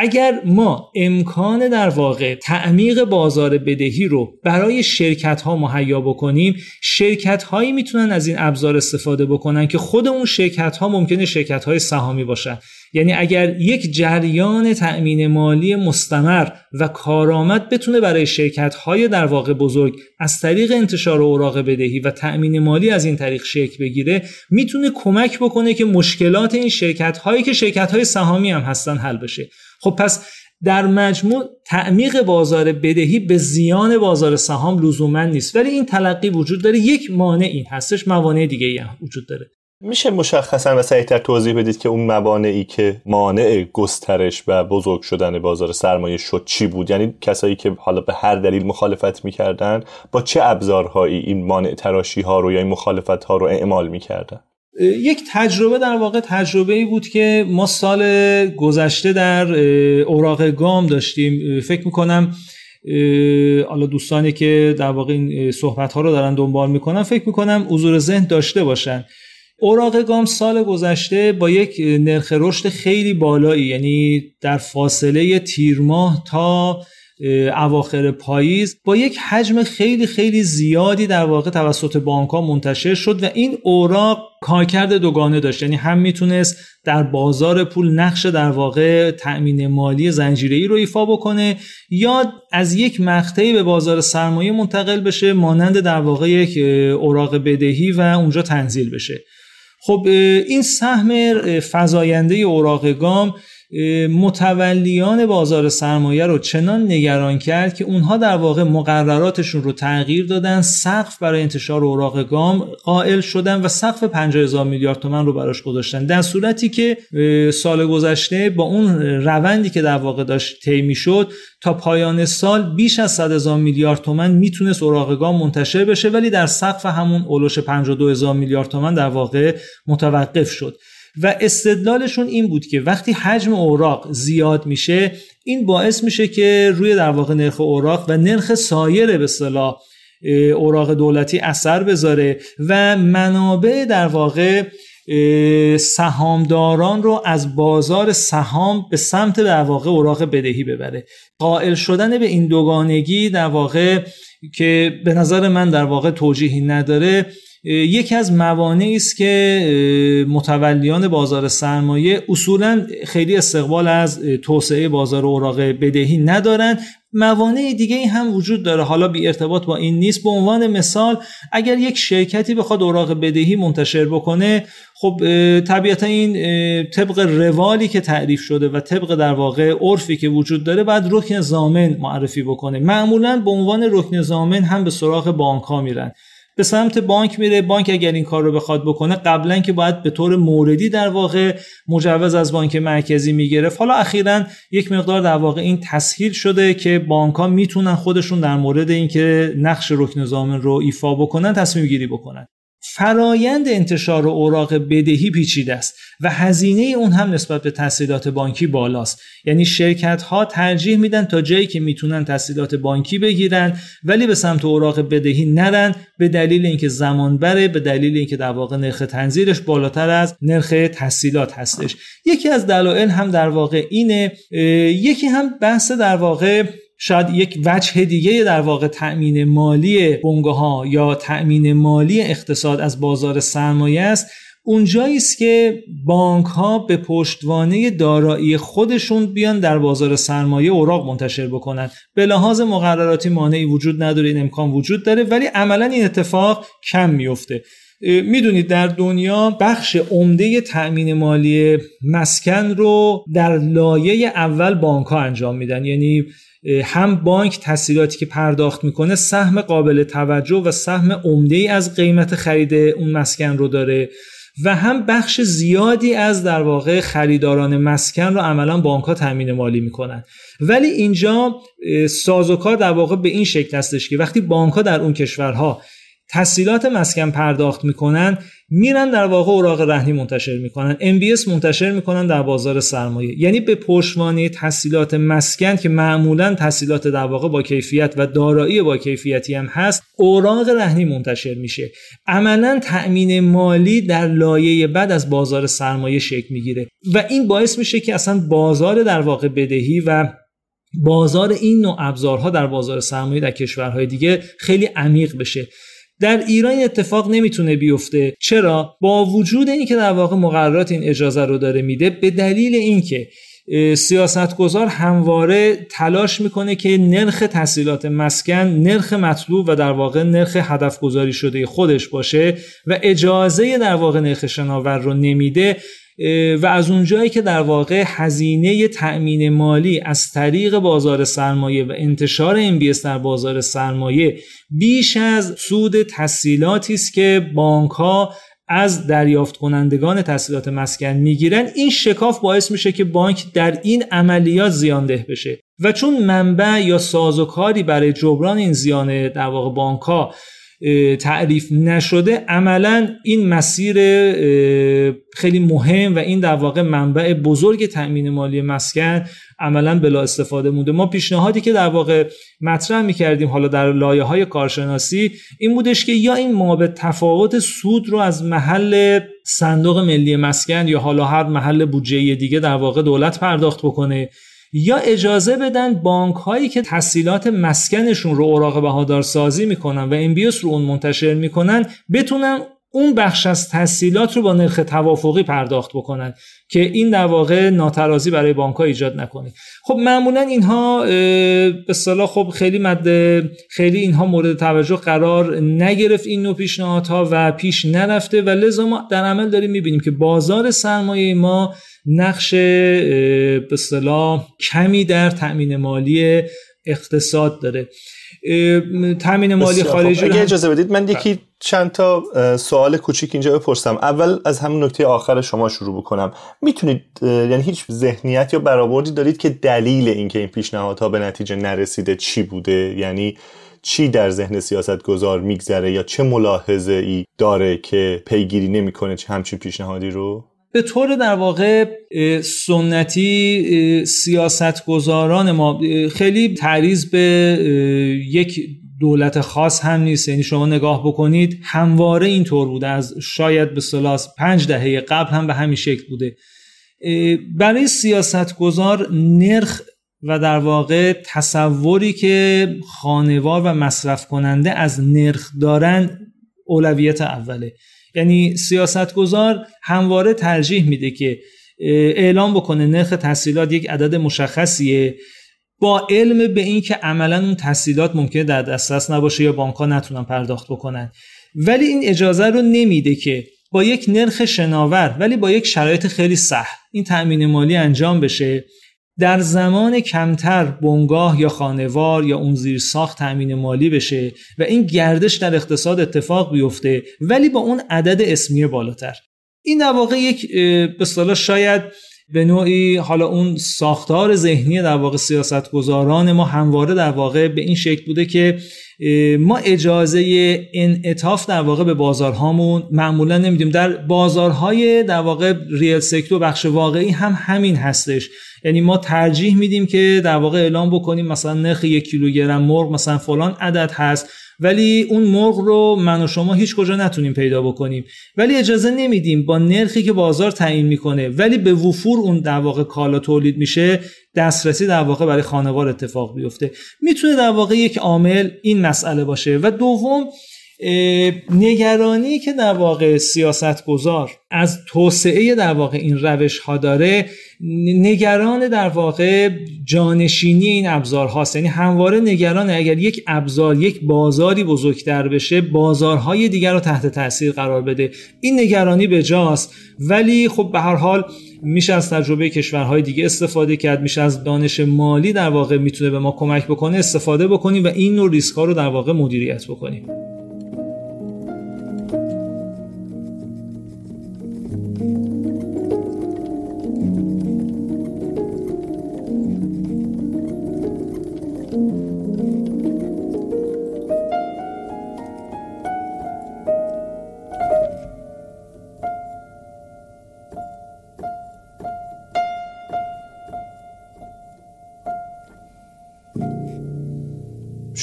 اگر ما امکان در واقع تعمیق بازار بدهی رو برای شرکت ها مهیا بکنیم شرکت هایی می‌تونن از این ابزار استفاده بکنن که خود اون شرکت ها ممکنه شرکت های سهامی باشن. یعنی اگر یک جریان تأمین مالی مستمر و کارآمد بتونه برای شرکت های در واقع بزرگ از طریق انتشار اوراق بدهی و تأمین مالی از این طریق شکل بگیره می‌تونه کمک بکنه که مشکلات این شرکت هایی که شرکت های سهامی هم هستن حل بشه. خب پس در مجموع تعمیق بازار بدهی به زیان بازار سهام لزوما نیست. ولی این تلقی وجود داره. یک مانع این هستش. موانع دیگه ای هم وجود داره.
میشه مشخصا و سریعتر توضیح بدید که اون موانعی که مانع گسترش و بزرگ شدن بازار سرمایه شد چی بود؟ یعنی کسایی که حالا به هر دلیل مخالفت می‌کردن با چه ابزارهایی این مانع تراشی ها رو یا این مخالفت ها رو اعمال می‌کردن؟
یک تجربه در واقع تجربه ای بود که ما سال گذشته در اوراق گام داشتیم. فکر می‌کنم حالا دوستانی که در واقع این صحبت ها رو دارن دنبال می‌کنن فکر می‌کنم حضور ذهن داشته باشن. اوراق گام سال گذشته با یک نرخ رشد خیلی بالایی یعنی در فاصله تیر ماه تا اواخر پاییز با یک حجم خیلی خیلی زیادی در واقع توسط بانک ها منتشر شد و این اوراق کارکرد دوگانه داشت. یعنی هم می‌تونست در بازار پول نقش در واقع تأمین مالی زنجیره‌ای رو ایفا بکنه یا از یک مقطعی به بازار سرمایه منتقل بشه مانند در واقع یک اوراق بدهی و اونجا تنزیل بشه. خب این سهم فزاینده اوراق گام متولیان بازار سرمایه رو چنان نگران کرد که اونها در واقع مقرراتشون رو تغییر دادن سقف برای انتشار اوراق گام قائل شدن و سقف 50 هزار میلیارد تومن رو براش گذاشتن. در صورتی که سال گذشته با اون روندی که در واقع داشت طی شد تا پایان سال بیش از 100 هزار میلیارد تومن می‌تونست اوراق گام منتشر بشه ولی در سقف همون اولش 52 هزار میلیارد تومن در واقع متوقف شد. و استدلالشون این بود که وقتی حجم اوراق زیاد میشه این باعث میشه که روی در واقع نرخ اوراق و نرخ سایر به صلاح اوراق دولتی اثر بذاره و منابع در واقع سهامداران رو از بازار سهام به سمت در واقع اوراق بدهی ببره. قائل شدن به این دوگانگی در واقع که به نظر من در واقع توجیهی نداره یکی از موانعی است که متولیان بازار سرمایه اصولا خیلی استقبال از توسعه بازار اوراق بدهی ندارند موانع دیگه هم وجود داره. حالا بی ارتباط با این نیست. به عنوان مثال اگر یک شرکتی بخواد اوراق بدهی منتشر بکنه خب طبیعتا این طبق روالی که تعریف شده و طبق در واقع عرفی که وجود داره بعد رکن زامن معرفی بکنه. معمولا به عنوان رکن زامن هم به سراغ بانک ها میرن. به سمت بانک میره. بانک اگر این کار رو بخواد بکنه قبلا که باید به طور موردی در واقع مجوز از بانک مرکزی می‌گرفت. حالا اخیرا یک مقدار در واقع این تسهیل شده که بانک ها می‌تونن خودشون در مورد اینکه نقش رکن زامن رو ایفا بکنن تصمیم گیری بکنن. فرایند انتشار اوراق بدهی پیچیده است و هزینه اون هم نسبت به تسهیلات بانکی بالاست. یعنی شرکت ها ترجیح میدن تا جایی که می‌تونن تسهیلات بانکی بگیرن ولی به سمت اوراق بدهی نرن به دلیل اینکه زمان بره به دلیل اینکه در واقع نرخ تنزیلش بالاتر از نرخ تسهیلات هستش. یکی از دلایل هم در واقع اینه یکی هم بحث در واقع شاید یک وجه دیگه در واقع تأمین مالی بنگاه ها یا تأمین مالی اقتصاد از بازار سرمایه است. اونجایی است که بانک ها به پشتوانه دارایی خودشون بیان در بازار سرمایه اوراق منتشر بکنن. به لحاظ مقرراتی مانعی وجود نداره این امکان وجود داره ولی عملا این اتفاق کم میفته می‌دونید در دنیا بخش عمده تأمین مالی مسکن رو در لایه اول بانک ها انجام میدن. یعنی هم بانک تسهیلاتی که پرداخت می‌کنه سهم قابل توجه و سهم عمده ای از قیمت خرید اون مسکن رو داره و هم بخش زیادی از در واقع خریداران مسکن رو عملا بانک ها تامین مالی می‌کنن. ولی اینجا سازوکار در واقع به این شکل هستش که وقتی بانک ها در اون کشورها تسهیلات مسکن پرداخت می‌کنن میرن در واقع اوراق رهنی منتشر می‌کنن. MBS منتشر می‌کنن در بازار سرمایه. یعنی به پشتوانه تسهیلات مسکن که معمولا تسهیلات در واقع با کیفیت و دارایی با کیفیتی هم هست اوراق رهنی منتشر میشه. عملا تأمین مالی در لایه بعد از بازار سرمایه شکل می‌گیره. و این باعث میشه که اصلا بازار در واقع بدهی و بازار این نوع ابزارها در بازار سرمایه در کشورهای دیگه خیلی عمیق بشه. در ایران اتفاق نمی‌تونه بیفته. چرا؟ با وجود اینکه در واقع مقررات این اجازه رو داره میده به دلیل اینکه سیاستگزار همواره تلاش می‌کنه که نرخ تحصیلات مسکن نرخ مطلوب و در واقع نرخ هدف گذاری شده خودش باشه و اجازه در واقع نرخ شناور رو نمیده. و از اونجایی که در واقع هزینه تأمین مالی از طریق بازار سرمایه و انتشار MBS در بازار سرمایه بیش از سود تسهیلاتی است که بانک ها از دریافت کنندگان تسهیلات مسکن می‌گیرن. این شکاف باعث میشه که بانک در این عملیات زیانده بشه. و چون منبع یا سازوکاری برای جبران این زیان در واقع بانک ها تعریف نشده. عملا این مسیر خیلی مهم و این در واقع منبع بزرگ تأمین مالی مسکن عملا بلا استفاده مونده. ما پیشنهادی که در واقع مطرح می‌کردیم حالا در لایه های کارشناسی این بودش که یا این ما به تفاوت سود رو از محل صندوق ملی مسکن یا حالا هر محل بودجه دیگه در واقع دولت پرداخت بکنه یا اجازه بدن بانک هایی که تسهیلات مسکنشون رو اوراق بهادار سازی می‌کنن و امبیوس رو اون منتشر می‌کنن بتونن اون بخش از تسهیلات رو با نرخ توافقی پرداخت بکنن که این در واقع ناترازی برای بانک ها ایجاد نکنه. خب معمولا اینها به صلاح خب خیلی مد خیلی اینها مورد توجه قرار نگرفت این نوع پیشنهادها و پیش نرفته و لذا ما در عمل داریم می‌بینیم که بازار سرمایه ما نقش به صلاح کمی در تأمین مالی اقتصاد داره. تامین مالی خارجی
اگه اجازه بدید من یکی چند تا سوال کوچیک اینجا بپرسم. اول از همون نکته آخر شما شروع بکنم. می‌تونید یعنی هیچ ذهنیت یا برآوردی دارید که دلیل اینکه این پیشنهادها به نتیجه نرسیده چی بوده؟ یعنی چی در ذهن سیاست گذار میگذره یا چه ملاحظه ای داره که پیگیری نمی‌کنه چه همچین پیشنهادی رو؟
به طور در واقع سنتی سیاستگزاران ما خیلی تعریض به یک دولت خاص هم نیست. یعنی شما نگاه بکنید همواره اینطور بوده. از شاید به سلاس پنج دهه قبل هم به همین شکل بوده. برای سیاستگزار نرخ و در واقع تصوری که خانوار و مصرف کننده از نرخ دارن اولویت اوله. یعنی سیاستگزار همواره ترجیح میده که اعلام بکنه نرخ تحصیلات یک عدد مشخصیه با علم به این که عملا اون تحصیلات ممکنه در دسترس نباشه یا بانک ها نتونن پرداخت بکنن. ولی این اجازه رو نمیده که با یک نرخ شناور ولی با یک شرایط خیلی سخت این تأمین مالی انجام بشه. در زمان کمتر بنگاه یا خانوار یا اون زیر ساخت تأمین مالی بشه و این گردش در اقتصاد اتفاق بیفته ولی با اون عدد اسمی بالاتر. این در واقع یک به شاید به نوعی حالا اون ساختار ذهنی در واقع سیاستگزاران ما همواره در واقع به این شکل بوده که ما اجازه انعطاف در واقع به بازارهامون معمولا نمیدیم. در بازارهای در واقع ریل سکتور بخش واقعی هم همین هستش. یعنی ما ترجیح میدیم که در واقع اعلام بکنیم مثلا نرخ یک کیلوگرم مرغ مثلا فلان عدد هست. ولی اون مرغ رو من و شما هیچ کجا نتونیم پیدا بکنیم. ولی اجازه نمیدیم با نرخی که بازار تعیین می‌کنه ولی به وفور اون در واقع کالا تولید میشه دسترسی در واقع برای خانوار اتفاق بیفته. می‌تونه در واقع یک عامل این مسئله باشه. و دوم نگرانی که در واقع سیاست گذار از توسعه در واقع این روش ها داره نگران در واقع جانشینی این ابزار هاست یعنی همواره نگران اگر یک ابزار یک بازاری بزرگتر بشه بازارهای دیگر رو تحت تاثیر قرار بده. این نگرانی به جاست. ولی خب به هر حال میشه از تجربه کشورهای دیگه استفاده کرد. میشه از دانش مالی در واقع می‌تونه به ما کمک بکنه استفاده بکنیم و این نوع ریسک ها رو در واقع مدیریت بکنیم.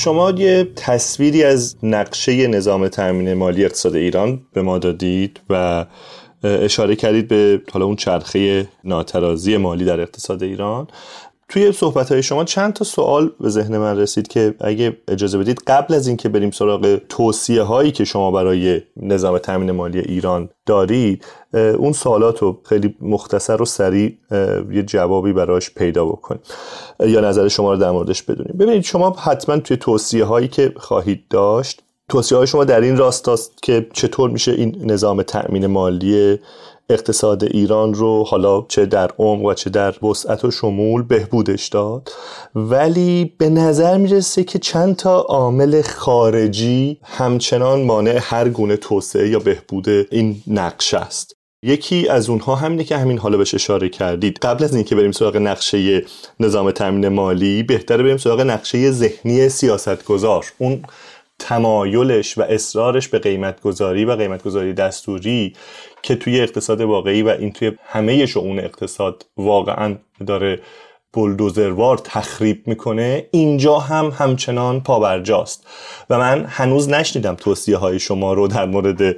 شما یه تصویری از نقشه نظام تامین مالی اقتصاد ایران به ما دادید و اشاره کردید به حالا اون چرخه ناترازی مالی در اقتصاد ایران. توی صحبت های شما چند تا سوال به ذهن من رسید که اگه اجازه بدید قبل از اینکه بریم سراغ توصیه هایی که شما برای نظام تامین مالی ایران دارید اون سوالات رو خیلی مختصر و سریع یه جوابی براش پیدا بکنیم. یا نظر شما رو در موردش بدونیم. ببینید شما حتما توی توصیه هایی که خواهید داشت توصیه های شما در این راست است که چطور میشه این نظام تأمین مالی اقتصاد ایران رو حالا چه در عمق و چه در وسعت و شمول بهبودش داد. ولی به نظر می‌رسه که چند تا عامل خارجی همچنان مانع هر گونه توسعه یا بهبود این نقش است. یکی از اونها همینه که همین حالا بهش اشاره کردید. قبل از اینکه بریم سراغ نقشه نظام تامین مالی بهتره بریم سراغ نقشه ذهنی سیاستگزار. اون تمایلش و اصرارش به قیمت گذاری و قیمت گذاری دستوری که توی اقتصاد واقعی و این توی همه شعون اقتصاد واقعا داره بلدوزروار تخریب می‌کنه اینجا هم همچنان پابرجاست. و من هنوز نشنیدم توصیه های شما رو در مورد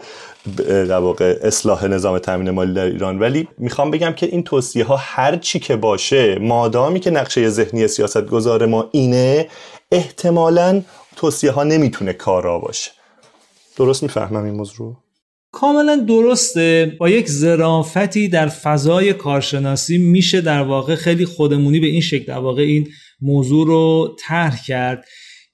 در واقع اصلاح نظام تامین مالی در ایران. ولی می‌خوام بگم که این توصیه ها هر چی که باشه مادامی که نقشه ذهنی سیاست گذار ما اینه احتمالا توصیه ها نمی‌تونه کارا باشه. درست می‌فهمم این موضوع؟
کاملا درسته. با یک ظرافتی در فضای کارشناسی میشه در واقع خیلی خودمونی به این شکل در واقع این موضوع رو طرح کرد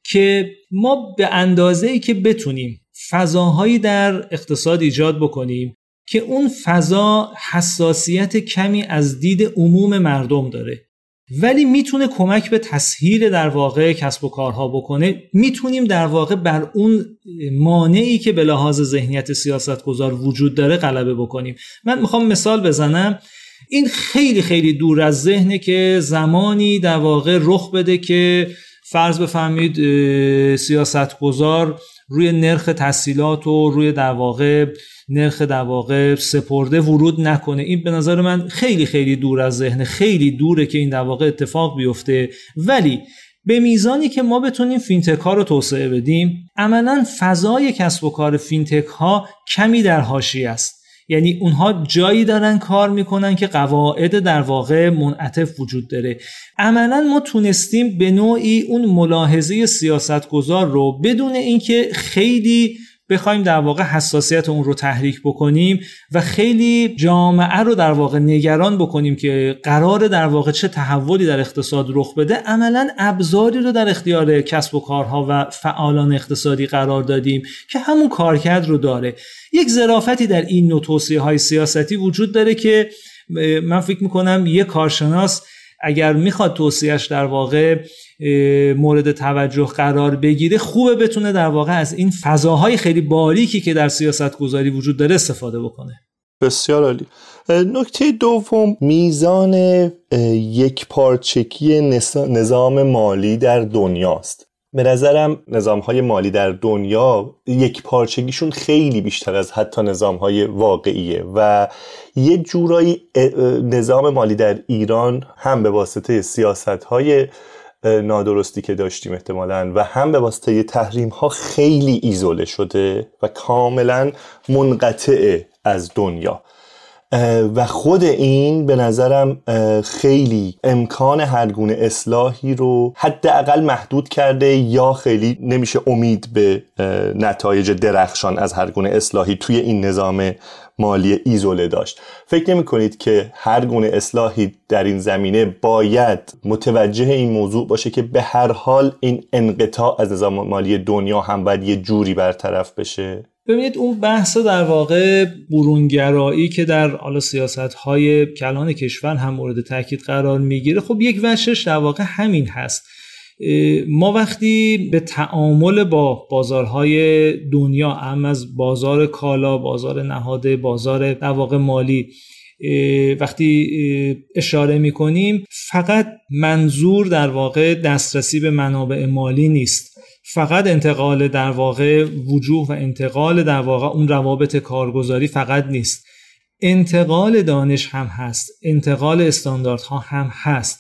که ما به اندازه ای که بتونیم فضاهایی در اقتصاد ایجاد بکنیم که اون فضا حساسیت کمی از دید عموم مردم داره. ولی می‌تونه کمک به تسهیل در واقع کسب و کارها بکنه. می‌تونیم در واقع بر اون مانعی که به لحاظ ذهنیت سیاستگزار وجود داره غلبه بکنیم. من می‌خوام مثال بزنم. این خیلی خیلی دور از ذهنه که زمانی در واقع رخ بده که فرض بفهمید سیاستگزار روی نرخ تحصیلات و روی در واقع نرخ در واقع سپرده ورود نکنه. این به نظر من خیلی خیلی دور از ذهن خیلی دوره که این در واقع اتفاق بیفته. ولی به میزانی که ما بتونیم فینتک ها رو توسعه بدیم عملا فضای کسب و کار فینتک ها کمی در حاشیه است. یعنی اونها جایی دارن کار می‌کنن که قواعد در واقع منعطف وجود داره. عملا ما تونستیم به نوعی اون ملاحظه سیاستگزار رو بدون اینکه خیلی بخوایم در واقع حساسیت اون رو تحریک بکنیم و خیلی جامعه رو در واقع نگران بکنیم که قرار در واقع چه تحولی در اقتصاد رخ بده. عملا ابزاری رو در اختیار کسب و کارها و فعالان اقتصادی قرار دادیم که همون کارکرد رو داره. یک ظرافتی در این نوع توصیه های سیاستی وجود داره که من فکر می‌کنم یک کارشناس اگر می‌خواد توصیهش در واقع مورد توجه قرار بگیره خوبه بتونه در واقع از این فضاهای خیلی باریکی که در سیاست گذاری وجود داره استفاده بکنه.
بسیار عالی. نکته دوم میزان یک پارچکی نظام مالی در دنیاست. به نظرم نظام های مالی در دنیا یک پارچگیشون خیلی بیشتر از حتی نظام های واقعیه و یه جورایی نظام مالی در ایران هم به واسطه سیاست های نادرستی که داشتیم احتمالا. و هم به واسطه تحریم ها خیلی ایزوله شده و کاملا منقطع از دنیا. و خود این به نظرم خیلی امکان هر گونه اصلاحی رو حداقل محدود کرده یا خیلی نمیشه امید به نتایج درخشان از هر گونه اصلاحی توی این نظام مالی ایزوله داشت. فکر نمی کنید که هر گونه اصلاحی در این زمینه باید متوجه این موضوع باشه که به هر حال این انقطاع از نظام مالی دنیا هم باید یه جوری برطرف بشه؟
ببینید اون بحث در واقع برونگرایی که در حالا سیاست های کلان کشور هم مورد تاکید قرار می‌گیره خب یک وشش در واقع همین هست. ما وقتی به تعامل با بازارهای دنیا هم از بازار کالا بازار نهاده بازار در واقع مالی وقتی اشاره می کنیم فقط منظور در واقع دسترسی به منابع مالی نیست. فقط انتقال در واقع وجوه و انتقال در واقع اون روابط کارگزاری فقط نیست. انتقال دانش هم هست انتقال استانداردها هم هست.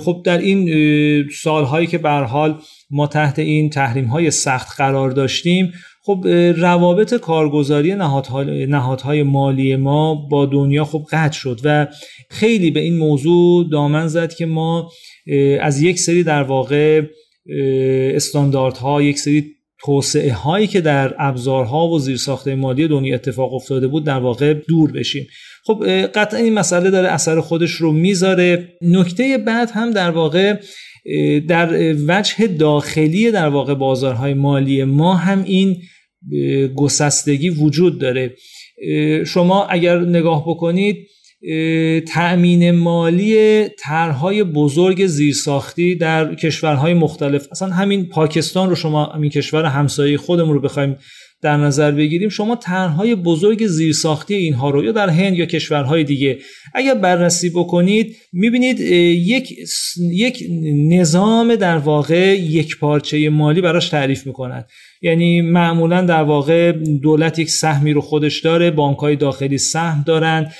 خب در این سالهایی که به حال ما تحت این تحریم های سخت قرار داشتیم خب روابط کارگزاری نهادهای, مالی ما با دنیا خب قطع شد و خیلی به این موضوع دامن زد که ما از یک سری در واقع استانداردها یک سری توسعه هایی که در ابزارها و زیرساخت مالی دنیا اتفاق افتاده بود در واقع دور بشیم. خب قطعا این مسئله داره اثر خودش رو می‌ذاره. نکته بعد هم در واقع در وجه داخلی در واقع بازارهای مالی ما هم این گسستگی وجود داره. شما اگر نگاه بکنید تأمین مالی طرحهای بزرگ زیرساختی در کشورهای مختلف. اصلا همین پاکستان رو شما همین کشور همسایه خودمون رو بخوایم در نظر بگیریم شما طرحهای بزرگ زیرساختی اینها رو یا در هند یا کشورهای دیگه اگر بررسی بکنید می‌بینید یک یک نظام در واقع یک پارچه مالی براش تعریف می‌کنند یعنی معمولا در واقع دولت یک سهمی رو خودش داره بانک های داخلی سهم دارن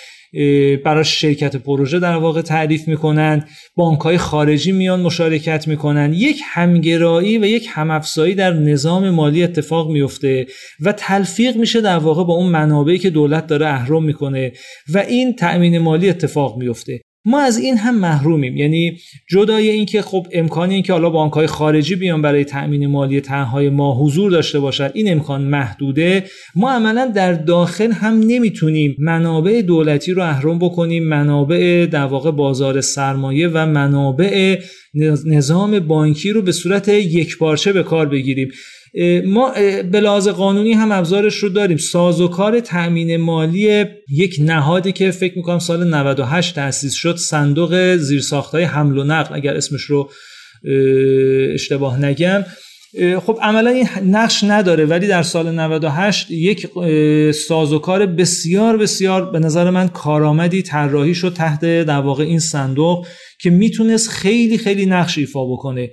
برای شرکت پروژه در واقع تعریف می‌کنن. بانک های خارجی میان مشارکت می‌کنن. یک همگرایی و یک همافزایی در نظام مالی اتفاق میفته و تلفیق میشه در واقع با اون منابعی که دولت داره اهرم می‌کنه و این تأمین مالی اتفاق میفته ما از این هم محرومیم. یعنی جدای اینکه خب امکانی اینکه حالا بانک های خارجی بیان برای تأمین مالی تنهای ما حضور داشته باشد این امکان محدوده. ما عملا در داخل هم نمی‌تونیم منابع دولتی رو اهرم بکنیم منابع در واقع بازار سرمایه و منابع نظام بانکی رو به صورت یک پارچه به کار بگیریم. ما به لحاظ قانونی هم ابزارش رو داریم. سازوکار تأمین مالی یک نهادی که فکر می‌کنم سال 98 تأسیس شد صندوق زیرساختهای حمل و نقل اگر اسمش رو اشتباه نگم. خب عملا این نقش نداره ولی در سال 98 یک سازوکار بسیار بسیار به نظر من کارآمدی طراحی شد تحت در واقع این صندوق که می‌تونست خیلی خیلی نقش ایفا بکنه.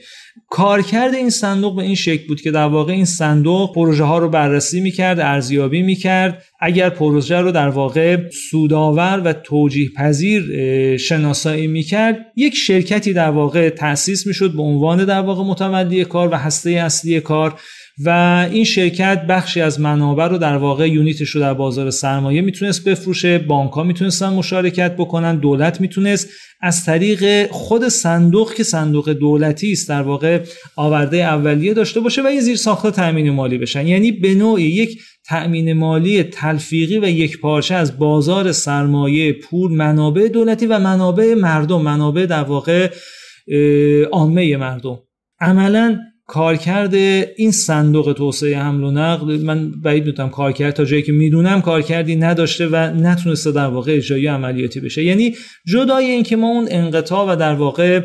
کارکرد این صندوق به این شکل بود که در واقع این صندوق پروژه ها رو بررسی می‌کرد ارزیابی می‌کرد. اگر پروژه رو در واقع سودآور و توجیه پذیر شناسایی می‌کرد یک شرکتی در واقع تأسیس می‌شد به عنوان در واقع متولی کار و هسته اصلی کار. و این شرکت بخشی از منابع رو در واقع یونیتش رو در بازار سرمایه می‌تونست بفروشه بانک ها می‌تونستن مشارکت بکنن دولت می‌تونست. از طریق خود صندوق که صندوق دولتی است در واقع آورده اولیه داشته باشه و این زیر ساخته تأمین مالی بشن. یعنی به نوعی یک تأمین مالی تلفیقی و یک پارچه از بازار سرمایه پول منابع دولتی و منابع مردم منابع در واقع عامه مردم. عملا کارکرد این صندوق توسعه حمل و نقل من بعید می‌تونم کارکرد تا جایی که می‌دونم کارکردی نداشته و نتونسته در واقع اجرایی عملیاتی بشه. یعنی جدای اینکه ما اون انقطاع و در واقع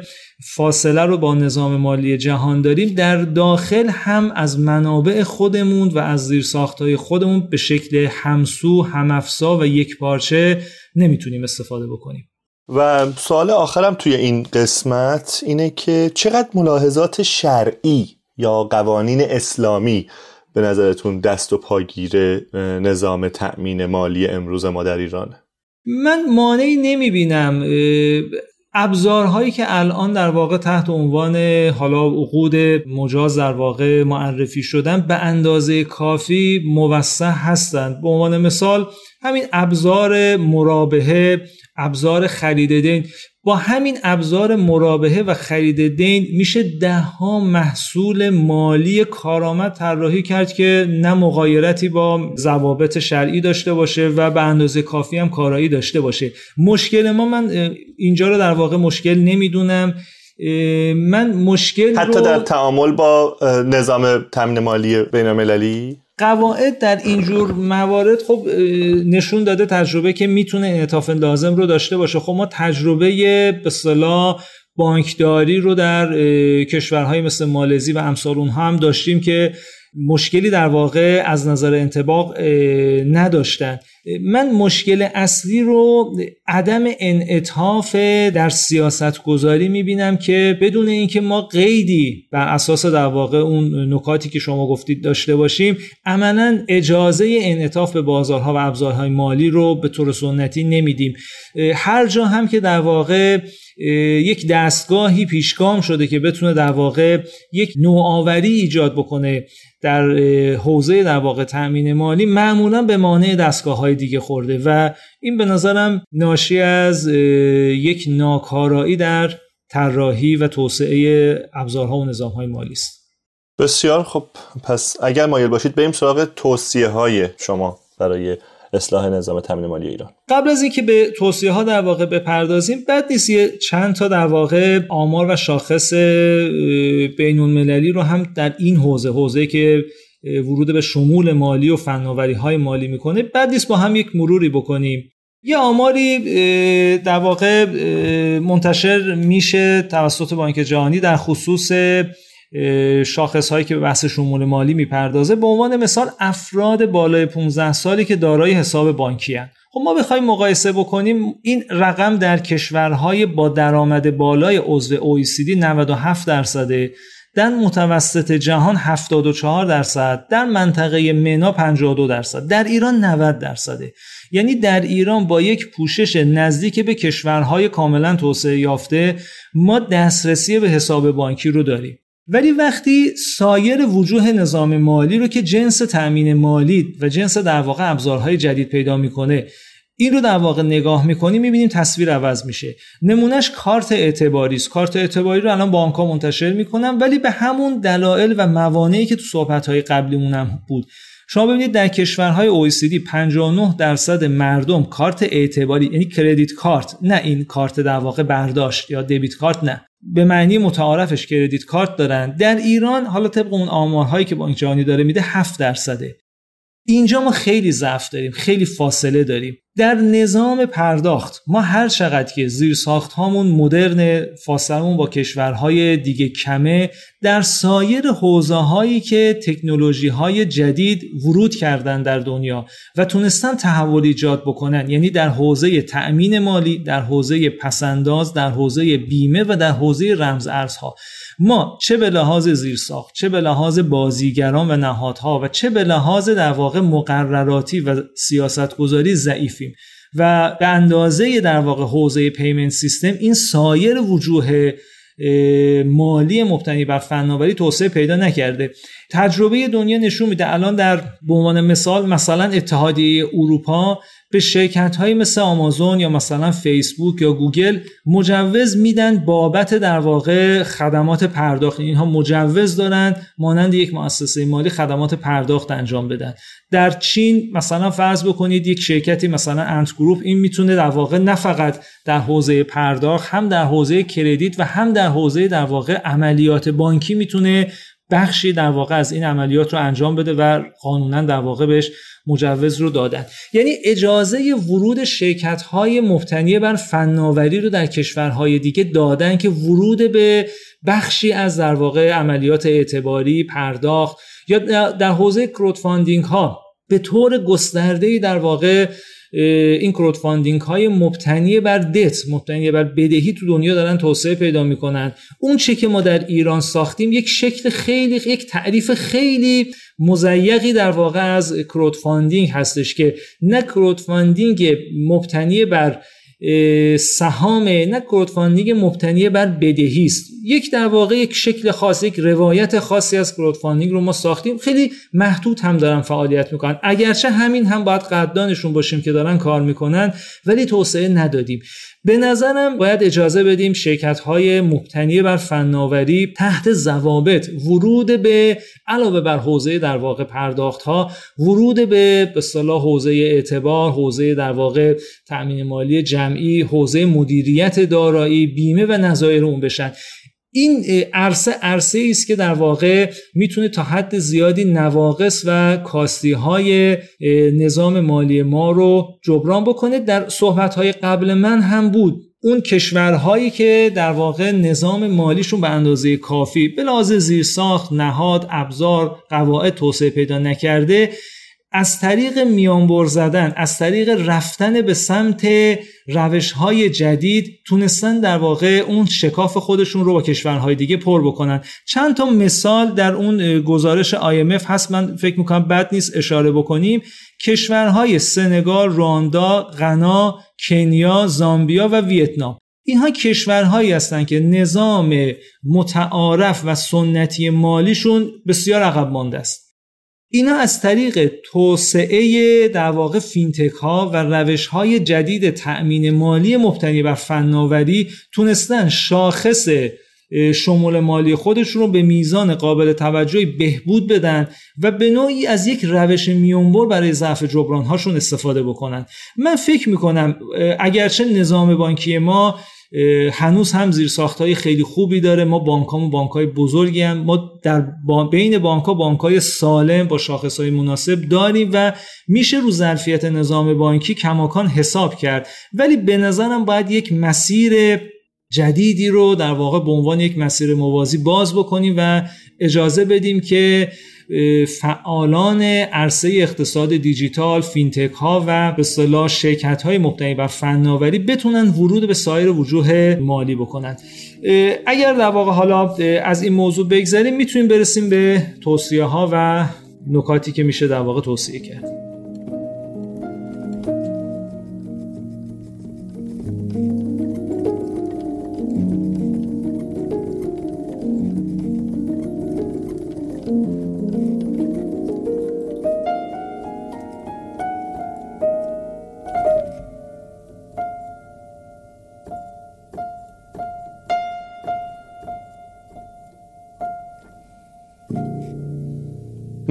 فاصله رو با نظام مالی جهان داریم در داخل هم از منابع خودمون و از زیرساختهای خودمون به شکل همسو همافزا و یک پارچه نمی‌تونیم استفاده بکنیم.
و سوال آخرم توی این قسمت اینه که چقدر ملاحظات شرعی یا قوانین اسلامی به نظرتون دست و پاگیر نظام تأمین مالی امروز ما در ایران
من مانعی نمی بینم ابزارهایی که الان در واقع تحت عنوان حالا عقود مجاز در واقع معرفی شدن به اندازه کافی موسع هستند. به عنوان مثال همین ابزار مرابحه ابزار خرید دین. با همین ابزار مرابحه و خرید دین میشه ده ها محصول مالی کارآمد طراحی کرد که نه مغایرتی با ضوابط شرعی داشته باشه و به اندازه کافی هم کارایی داشته باشه. مشکل ما من اینجا رو در واقع مشکل نمی‌دونم. من مشکل
حتی در تعامل با نظام تامین مالی بین المللی
قواعد در اینجور موارد خب نشون داده تجربه که می‌تونه انعطاف لازم رو داشته باشه. خب ما تجربه به صلاح بانکداری رو در کشورهای مثل مالزی و امثال اونها هم داشتیم که مشکلی در واقع از نظر انتباق نداشتن. من مشکل اصلی رو عدم انعطاف در سیاست گذاری می‌بینم که بدون اینکه ما قیدی بر اساس در واقع اون نکاتی که شما گفتید داشته باشیم عملا اجازه انعطاف به بازارها و ابزارهای مالی رو به طور سنتی نمیدیم. هر جا هم که در واقع یک دستگاهی پیشگام شده که بتونه در واقع یک نوآوری ایجاد بکنه در حوزه در واقع تأمین مالی معمولا به مانع دستگاه های دیگه خورده و این به نظرم ناشی از یک ناکارایی در طراحی و توسعه ابزارها و نظامهای مالی است.
بسیار خب پس اگر مایل باشید بریم سراغ توصیه های شما برای اصلاح نظام تامین مالی ایران.
قبل از اینکه به توصیه ها در واقع بپردازیم بد نیست یه چند تا در واقع آمار و شاخص بین المللی رو هم در این حوزه حوزه که ورود به شمول مالی و فناوری های مالی می‌کنه بد نیست با هم یک مروری بکنیم. یه آماری در واقع منتشر میشه توسط بانک جهانی در خصوص شاخص هایی که به بحث شمول مالی می‌پردازه به عنوان مثال افراد بالای 15 سالی که دارای حساب بانکی هن. خب ما بخوایم مقایسه بکنیم این رقم در کشورهای با درآمد بالای عضو OECD 97 درصده در متوسط جهان 74 درصد در منطقه منا 52 درصد در ایران 90 درصده یعنی در ایران با یک پوشش نزدیک به کشورهای کاملا توسعه یافته ما دسترسی به حساب بانکی رو داریم ولی وقتی سایر وجوه نظام مالی رو که جنس تأمین مالی و جنس در واقع ابزارهای جدید پیدا می‌کنه این رو در واقع نگاه می‌کنیم می‌بینیم تصویر عوض میشه. نمونهش کارت اعتباری است. کارت اعتباری رو الان بانک ها منتشر می‌کنن ولی به همون دلایل و موانعی که تو صحبت های قبلیمون هم بود. شما ببینید در کشورهای OECD 59 درصد مردم کارت اعتباری یعنی کردیت کارت نه این کارت در واقع برداشت یا دبیت کارت نه. به معنی متعارفش کردیت کارت دارن. در ایران حالا طبق اون آمارهایی که بانک جهانی داره میده 7 درصده. اینجا ما خیلی ضعف داریم خیلی فاصله داریم. در نظام پرداخت. ما هر چقدر که زیر ساخت هامون مدرن فاصلمون با کشورهای دیگه کمه در سایر حوزه هایی که تکنولوژی های جدید ورود کردن در دنیا و تونستن تحول ایجاد بکنن یعنی در حوزه تأمین مالی در حوزه پسنداز در حوزه بیمه و در حوزه رمز ارزها ما چه به لحاظ زیرساخت چه به لحاظ بازیگران و نهادها و چه به لحاظ در واقع مقرراتی و سیاستگذاری ضعیفیم و به اندازه در واقع حوزه پیمنت سیستم این سایر وجوه مالی مبتنی بر فناوری توسعه پیدا نکرده. تجربه دنیا نشون میده الان در به عنوان مثال مثلا اتحادیه اروپا به شرکت های مثل آمازون یا مثلا فیسبوک یا گوگل مجوز میدن بابت در واقع خدمات پرداخت. اینها مجوز دارن مانند یک مؤسسه مالی خدمات پرداخت انجام بدن. در چین مثلا فرض بکنید یک شرکتی مثلا Ant Group این می‌تونه در واقع نه فقط در حوزه پرداخت هم در حوزه credit و هم در حوزه در واقع عملیات بانکی می‌تونه بخشی در واقع از این عملیات رو انجام بده و قانونا در واقع بهش مجوز رو دادن. یعنی اجازه ورود شرکت های مبتنی بر فناوری رو در کشورهای دیگه دادن که ورود به بخشی از در واقع عملیات اعتباری پرداخت یا در حوزه کرودفاندینگ ها به طور گسترده در واقع این کرودفاندینگ های مبتنی بر دت مبتنی بر بدهی تو دنیا دارن توسعه پیدا می‌کنن. اون چه که ما در ایران ساختیم یک شکل خیلی یک تعریف خیلی مضیقی در واقع از crowdfunding هستش که نه crowdfunding مبتنی بر سهام نه crowdfunding مبتنی بر بدهی است. یک در واقع یک شکل خاص یک روایت خاصی از crowdfunding رو ما ساختیم. خیلی محدود هم دارن فعالیت می‌کنن. اگرچه همین هم باید قدردانشون باشیم که دارن کار می‌کنن ولی توسعه ندادیم. به نظرم باید اجازه بدیم شرکت های مبتنی بر فناوری تحت ضوابط ورود به علاوه بر حوزه در واقع پرداخت ها ورود به به صلاح حوزه اعتبار حوزه در واقع تأمین مالی جمعی حوزه مدیریت دارایی بیمه و نظایر اون بشن. این عرصه عرصه است که در واقع می‌تونه تا حد زیادی نواقص و کاستی های نظام مالی ما رو جبران بکنه. در صحبت های قبل من هم بود اون کشورهایی که در واقع نظام مالیشون به اندازه کافی به لحاظ زیرساخت نهاد ابزار قواعد توسعه پیدا نکرده از طریق میانبر زدن از طریق رفتن به سمت روش های جدید تونستن در واقع اون شکاف خودشون رو با کشورهای دیگه پر بکنن. چند تا مثال در اون گزارش IMF هست من فکر می‌کنم بد نیست اشاره بکنیم. کشورهای سنگال، رواندا، غنا، کنیا، زامبیا و ویتنام. اینها کشورهایی هستند که نظام متعارف و سنتی مالیشون بسیار عقب مانده است. اینا از طریق توسعه در واقع فینتک ها و روش های جدید تأمین مالی مبتنی بر فناوری تونستن شاخص شمول مالی خودشون رو به میزان قابل توجهی بهبود بدن و به نوعی از یک روش میونبر برای ضعف جبران هاشون استفاده بکنن. من فکر می‌کنم اگرچه نظام بانکی ما هنوز هم زیر های خیلی خوبی داره. ما بانک و بانک های بزرگی هم. ما در بین بانک ها بانک های سالم با شاخص های مناسب داریم و میشه رو ظرفیت نظام بانکی کماکان حساب کرد. ولی به نظرم باید یک مسیر جدیدی رو در واقع به عنوان یک مسیر موازی باز بکنیم و اجازه بدیم که فعالان عرصه اقتصاد دیجیتال فینتک ها و به اصطلاح شرکت های مبتنی بر فناوری بتونن ورود به سایر وجوه مالی بکنن. اگر در واقع حالا از این موضوع بگذریم می‌تونیم برسیم به توصیه ها و نکاتی که میشه در واقع توصیه کرد.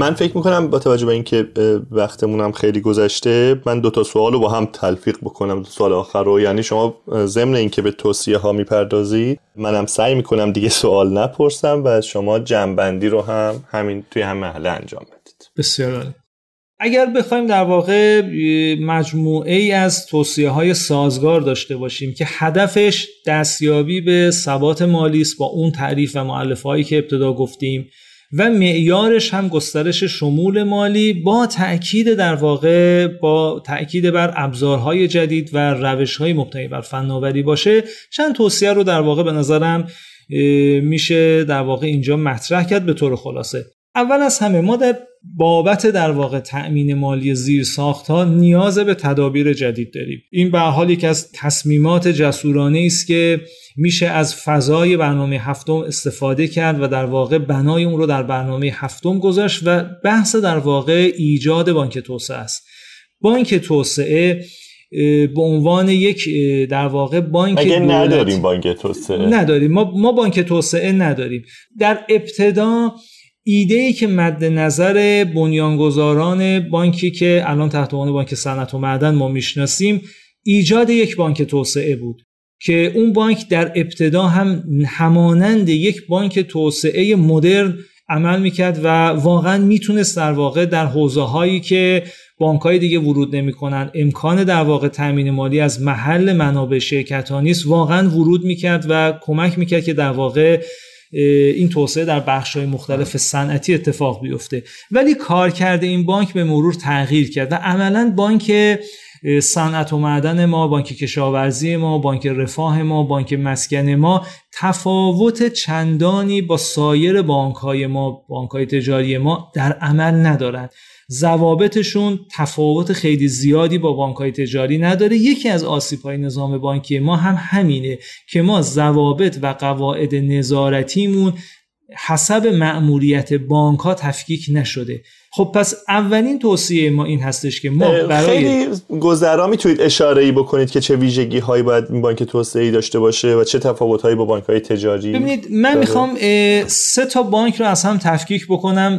من فکر می‌کنم با توجه به اینکه وقتمون خیلی گذشته من دو تا سوال رو با هم تلفیق بکنم. دو سوال آخر رو یعنی شما ضمن اینکه به توصیه ها می‌پردازید منم سعی می‌کنم دیگه سوال نپرسم و شما جنبندی رو هم همین توی هم محله انجام بدید.
بسیار اگر بخوایم در واقع مجموعه ای از توصیه های سازگار داشته باشیم که هدفش دستیابی به ثبات مالی است با اون تعریف و معلف که ابتدا گفتیم و معیارش هم گسترش شمول مالی با تاکید در واقع با تاکید بر ابزارهای جدید و روشهای مبتنی بر فناوری باشه. چند توصیه رو در واقع به نظرم میشه در واقع اینجا مطرح کرد به طور خلاصه. اول از همه ما در بابت در واقع تأمین مالی زیر ساخت ها نیاز به تدابیر جدید داریم. این به حال یک از تصمیمات جسورانه است که میشه از فضای برنامه هفتم استفاده کرد و در واقع بنای اون رو در برنامه هفتم گذاشت و بحث در واقع ایجاد بانک توسعه است. بانک توسعه به عنوان یک در واقع بانک
اگه نداریم بانک توسعه؟
نداریم. ما, ما بانک توسعه نداریم. در ابتدا ایده ای که مد نظر بنیانگذاران بانکی که الان تحت عنوان بانک صنعت و معدن ما می‌شناسیم ایجاد یک بانک توسعه بود که اون بانک در ابتدا هم همانند یک بانک توسعه مدرن عمل می‌کرد و واقعا می‌تونست در واقع در حوزه هایی که بانک های دیگه ورود نمی‌کنن امکان در واقع تامین مالی از محل منابع شرکت ها نیست واقعا ورود می‌کرد و کمک می‌کرد که در واقع این توسعه در بخش های مختلف صنعتی اتفاق بیفته. ولی کار کرده این بانک به مرور تغییر کرد و عملا بانک صنعت و معدن ما بانک کشاورزی ما بانک رفاه ما بانک مسکن ما تفاوت چندانی با سایر بانک های ما بانک های تجاری ما در عمل ندارند. ضوابطشون تفاوت خیلی زیادی با بانک های تجاری نداره. یکی از آسیب های نظام بانکی ما هم همینه که ما ضوابط و قواعد نظارتیمون حسب مأموریت بانک ها تفکیک نشده. خب پس اولین توصیه ما این هستش که ما برای
خیلی گذرا می‌تونید اشاره ای بکنید که چه ویژگی هایی باید این بانک توسعه ای داشته باشه و چه تفاوت هایی با بانک های تجاری
ببینید من می‌خوام سه تا بانک رو از هم تفکیک بکنم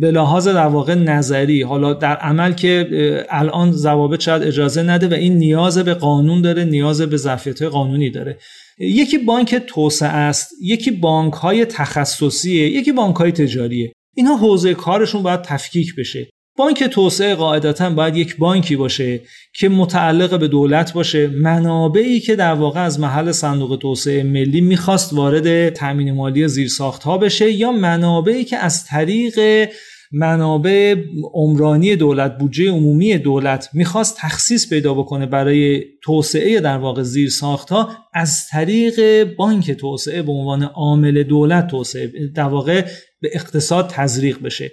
به لحاظ در واقع نظری. حالا در عمل که الان ضوابط شاید اجازه نده و این نیاز به قانون داره نیاز به ظرفیت قانونی داره. یکی بانک توسعه است یکی بانک های تخصصیه یکی بانک های تجاریه. اینها حوزه کارشون باید تفکیک بشه. بانک توسعه قاعدتا باید یک بانکی باشه که متعلق به دولت باشه. منابعی که در واقع از محل صندوق توسعه ملی می‌خواست وارد تامین مالی زیرساخت ها بشه یا منابعی که از طریق منابع عمرانی دولت بودجه عمومی دولت می‌خواست تخصیص پیدا بکنه برای توسعه در واقع زیر ها از طریق بانک توسعه به عنوان عامل دولت توسعه در واقع به اقتصاد تزریق بشه.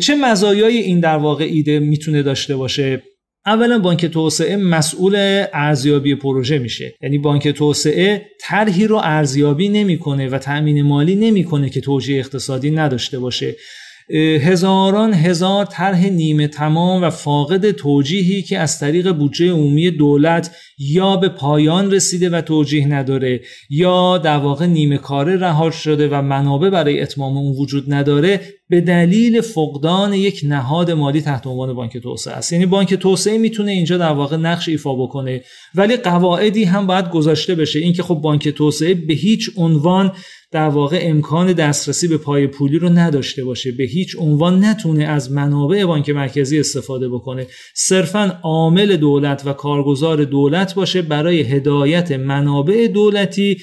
چه مزایای این در واقع ایده می‌تونه داشته باشه؟ اولا بانک توسعه مسئول ارزیابی پروژه میشه. یعنی بانک توسعه طرحی رو ارزیابی نمی‌کنه و تأمین مالی نمی‌کنه که توجیه اقتصادی نداشته باشه. هزاران هزار طرح نیمه تمام و فاقد توجیهی که از طریق بودجه عمومی دولت یا به پایان رسیده و توجیه نداره یا در واقع نیمه کاره رها شده و منابع برای اتمام اون وجود نداره به دلیل فقدان یک نهاد مالی تحت عنوان بانک توسعه است. یعنی بانک توسعه می‌تونه اینجا در واقع نقش ایفا بکنه. ولی قواعدی هم باید گذاشته بشه. اینکه خب بانک توسعه به هیچ عنوان در واقع امکان دسترسی به پای پولی رو نداشته باشه. به هیچ عنوان نتونه از منابع بانک مرکزی استفاده بکنه. صرفا عامل دولت و کارگزار دولت باشه برای هدایت منابع دولتی.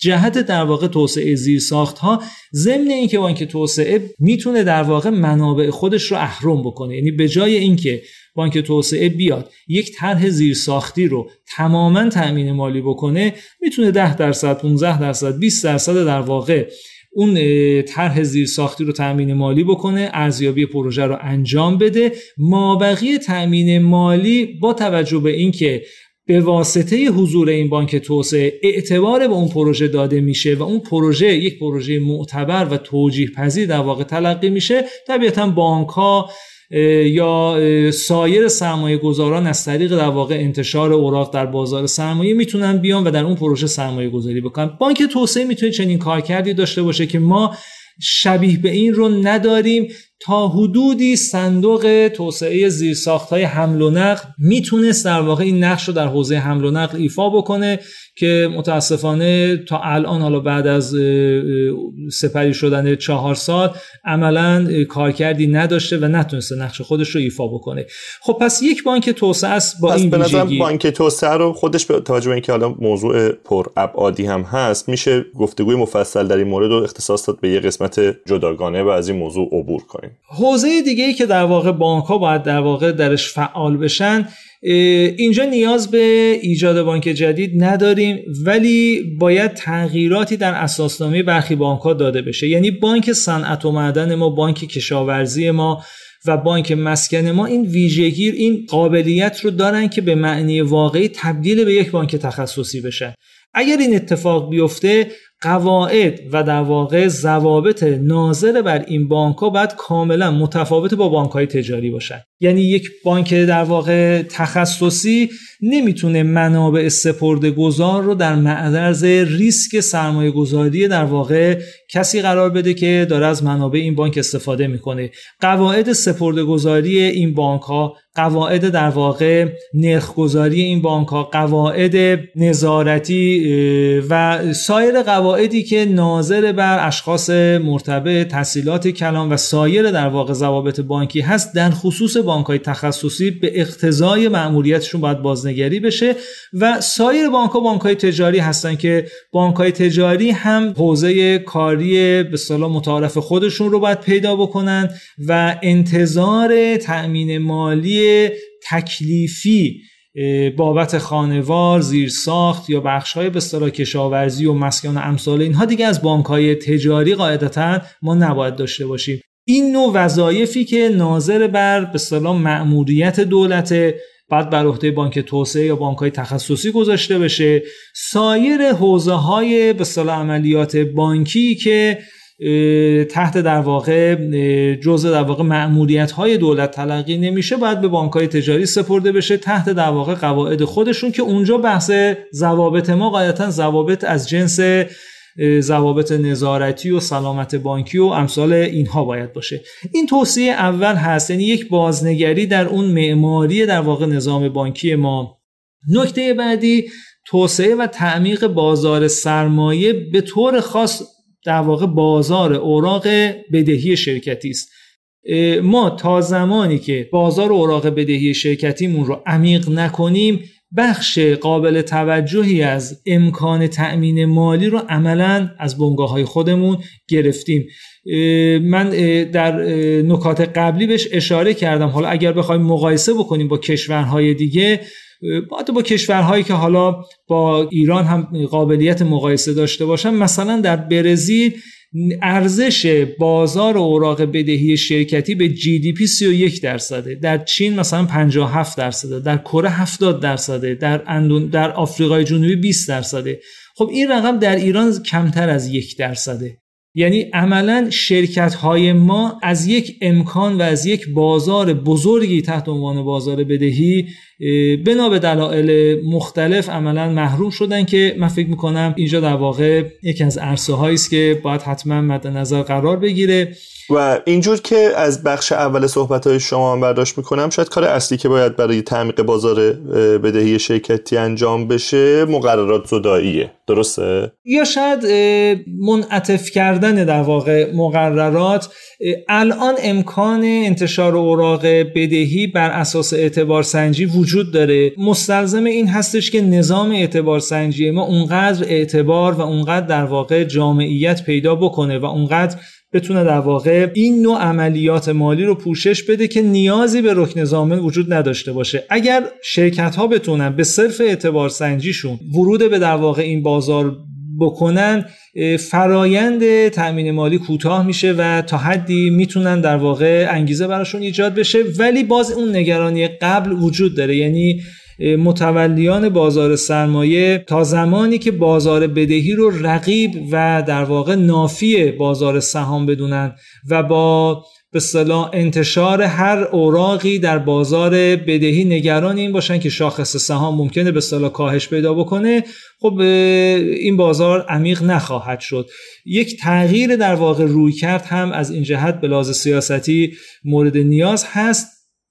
جهت در واقع توسعه زیر ساخت ها ضمن اینکه بانک توسعه می‌تونه در واقع منابع خودش رو اهرم بکنه. یعنی به جای اینکه بانک توسعه بیاد. یک طرح زیرساختی رو تماما تأمین مالی بکنه می‌تونه 10 درصد 15 درصد 20 درصد در واقع اون طرح زیرساختی رو تأمین مالی بکنه ارزیابی پروژه رو انجام بده. مابقی تأمین مالی با توجه به اینکه به واسطه حضور این بانک توسعه اعتبار به اون پروژه داده میشه و اون پروژه یک پروژه معتبر و توجیه پذیر در واقع تلقی میشه طبیعتا بانک ها یا سایر سرمایه گذاران از طریق در واقع انتشار اوراق در بازار سرمایه می‌تونن بیان و در اون پروژه سرمایه گذاری بکنن. بانک توسعه می‌تونه چنین کارکردی داشته باشه که ما شبیه به این رو نداریم. تا حدودی صندوق توسعه زیرساخت های حمل و نقل می‌تونست در واقع این نقش رو در حوزه حمل و نقل ایفا بکنه که متاسفانه تا الان حالا بعد از سپری شدن چهار سال عملا کارکردی نداشته و نتونسته نقش خودش رو ایفا بکنه. خب پس یک بانک توسعه است با این
به بانک توسعه رو خودش به توجه به اینکه حالا موضوع پر ابعادی هم هست میشه گفتگوی مفصل در این مورد رو اختصاص داد به یه قسمت جداگانه و از این موضوع عبور کنیم.
حوزه دیگه ای که در واقع بانک ها باید در واقع درش فعال بشن اینجا نیاز به ایجاد بانک جدید نداریم ولی باید تغییراتی در اساسنامه برخی بانک ها داده بشه. یعنی بانک صنعت و معدن ما بانک کشاورزی ما و بانک مسکن ما این ویژگی این قابلیت رو دارن که به معنی واقعی تبدیل به یک بانک تخصصی بشن. اگر این اتفاق بیفته قواعد و در واقع ضوابط ناظر بر این بانک ها باید کاملا متفاوت با بانک های تجاری باشن. یعنی یک بانک در واقع تخصصی نمی‌تونه منابع سپرده گذار رو در معرض ریسک سرمایه گذاری در واقع کسی قرار بده که داره از منابع این بانک استفاده می‌کنه. قواعد سپرده گذاری این بانک ها قواعد در واقع نرخگذاری این بانک ها قواعد نظارتی و سایر قواعدی که ناظر بر اشخاص مرتبط تحصیلات کلان و سایر در واقع ضوابط بانکی هست در خصوص بانک های تخصصی به اقتضای مأموریتشون باید بازنگری بشه و سایر بانک ها تجاری هستن که بانک های تجاری هم حوزه کاری به صلاح متعارف خودشون رو باید پیدا بکنن و انتظار تأمین مالی تکلیفی بابت خانوار زیر ساخت یا بخش های به کشاورزی و مسکن و امثال اینها دیگه از بانک های تجاری قاعدتا ما نباید داشته باشیم. این نوع وظایفی که ناظر بر به اصطلاح مأموریت دولت بعد بر عهده بانک توسعه یا بانک های تخصصی گذاشته بشه سایر حوزه های به عملیات بانکی که تحت در واقع جزء در واقع مأموریت های دولت تلقی نمیشه باید به بانک های تجاری سپرده بشه تحت در واقع قواعد خودشون که اونجا بحث ضوابط ما قاعدتا ضوابط از جنس ضوابط نظارتی و سلامت بانکی و امثال اینها باید باشه. این توصیه اول هست یعنی یک بازنگری در اون معماری در واقع نظام بانکی ما. نکته بعدی توسعه و تعمیق بازار سرمایه به طور خاص در واقع بازار اوراق بدهی شرکتی است. ما تا زمانی که بازار اوراق بدهی شرکتیمون رو عمیق نکنیم بخش قابل توجهی از امکان تأمین مالی رو عملا از بنگاه های خودمون گرفتیم. من در نکات قبلی بهش اشاره کردم. حالا اگر بخوایم مقایسه بکنیم با کشورهای دیگه با با کشورهایی که حالا با ایران هم قابلیت مقایسه داشته باشن مثلا در برزیل ارزش بازار اوراق بدهی شرکتی به جی دی پی 31 درصده در چین مثلا 57 درصده در کره 70 درصده در اندون در آفریقای جنوبی 20 درصده. خب این رقم در ایران کمتر از یک درصده. یعنی عملا شرکت های ما از یک امکان و از یک بازار بزرگی تحت عنوان بازار بدهی بنا به دلایل مختلف عملا محروم شدن که من فکر می‌کنم اینجا در واقع یکی از عرصه است که باید حتما مد نظر قرار بگیره.
و اینجور که از بخش اول صحبت های شما هم برداشت می‌کنم شاید کار اصلی که باید برای تعمیق بازار بدهی شرکتی انجام بشه مقررات زداییه. درسته؟
یا شاید منعطف کردن در واقع مقررات. الان امکان انتشار اوراق بدهی بر اساس اعتبار سنجی وجود داره. مستلزم این هستش که نظام اعتبار سنجی ما اونقدر اعتبار و اونقدر در واقع جامعیت پیدا بکنه و اونقدر بتونه در واقع این نوع عملیات مالی رو پوشش بده که نیازی به رکن زامن وجود نداشته باشه. اگر شرکت ها بتونن به صرف اعتبار سنجیشون ورود به در واقع این بازار بکنن فرایند تأمین مالی کوتاه میشه و تا حدی می‌تونن در واقع انگیزه براشون ایجاد بشه. ولی باز اون نگرانی قبل وجود داره. یعنی متولیان بازار سرمایه تا زمانی که بازار بدهی رو رقیب و در واقع نافی بازار سهام بدونن و با به صلاح انتشار هر اوراقی در بازار بدهی نگران این باشن که شاخص سهام ممکنه به صلاح کاهش پیدا بکنه. خب این بازار عمیق نخواهد شد. یک تغییر در واقع روی کرد هم از این جهت به لحاظ سیاستی مورد نیاز هست.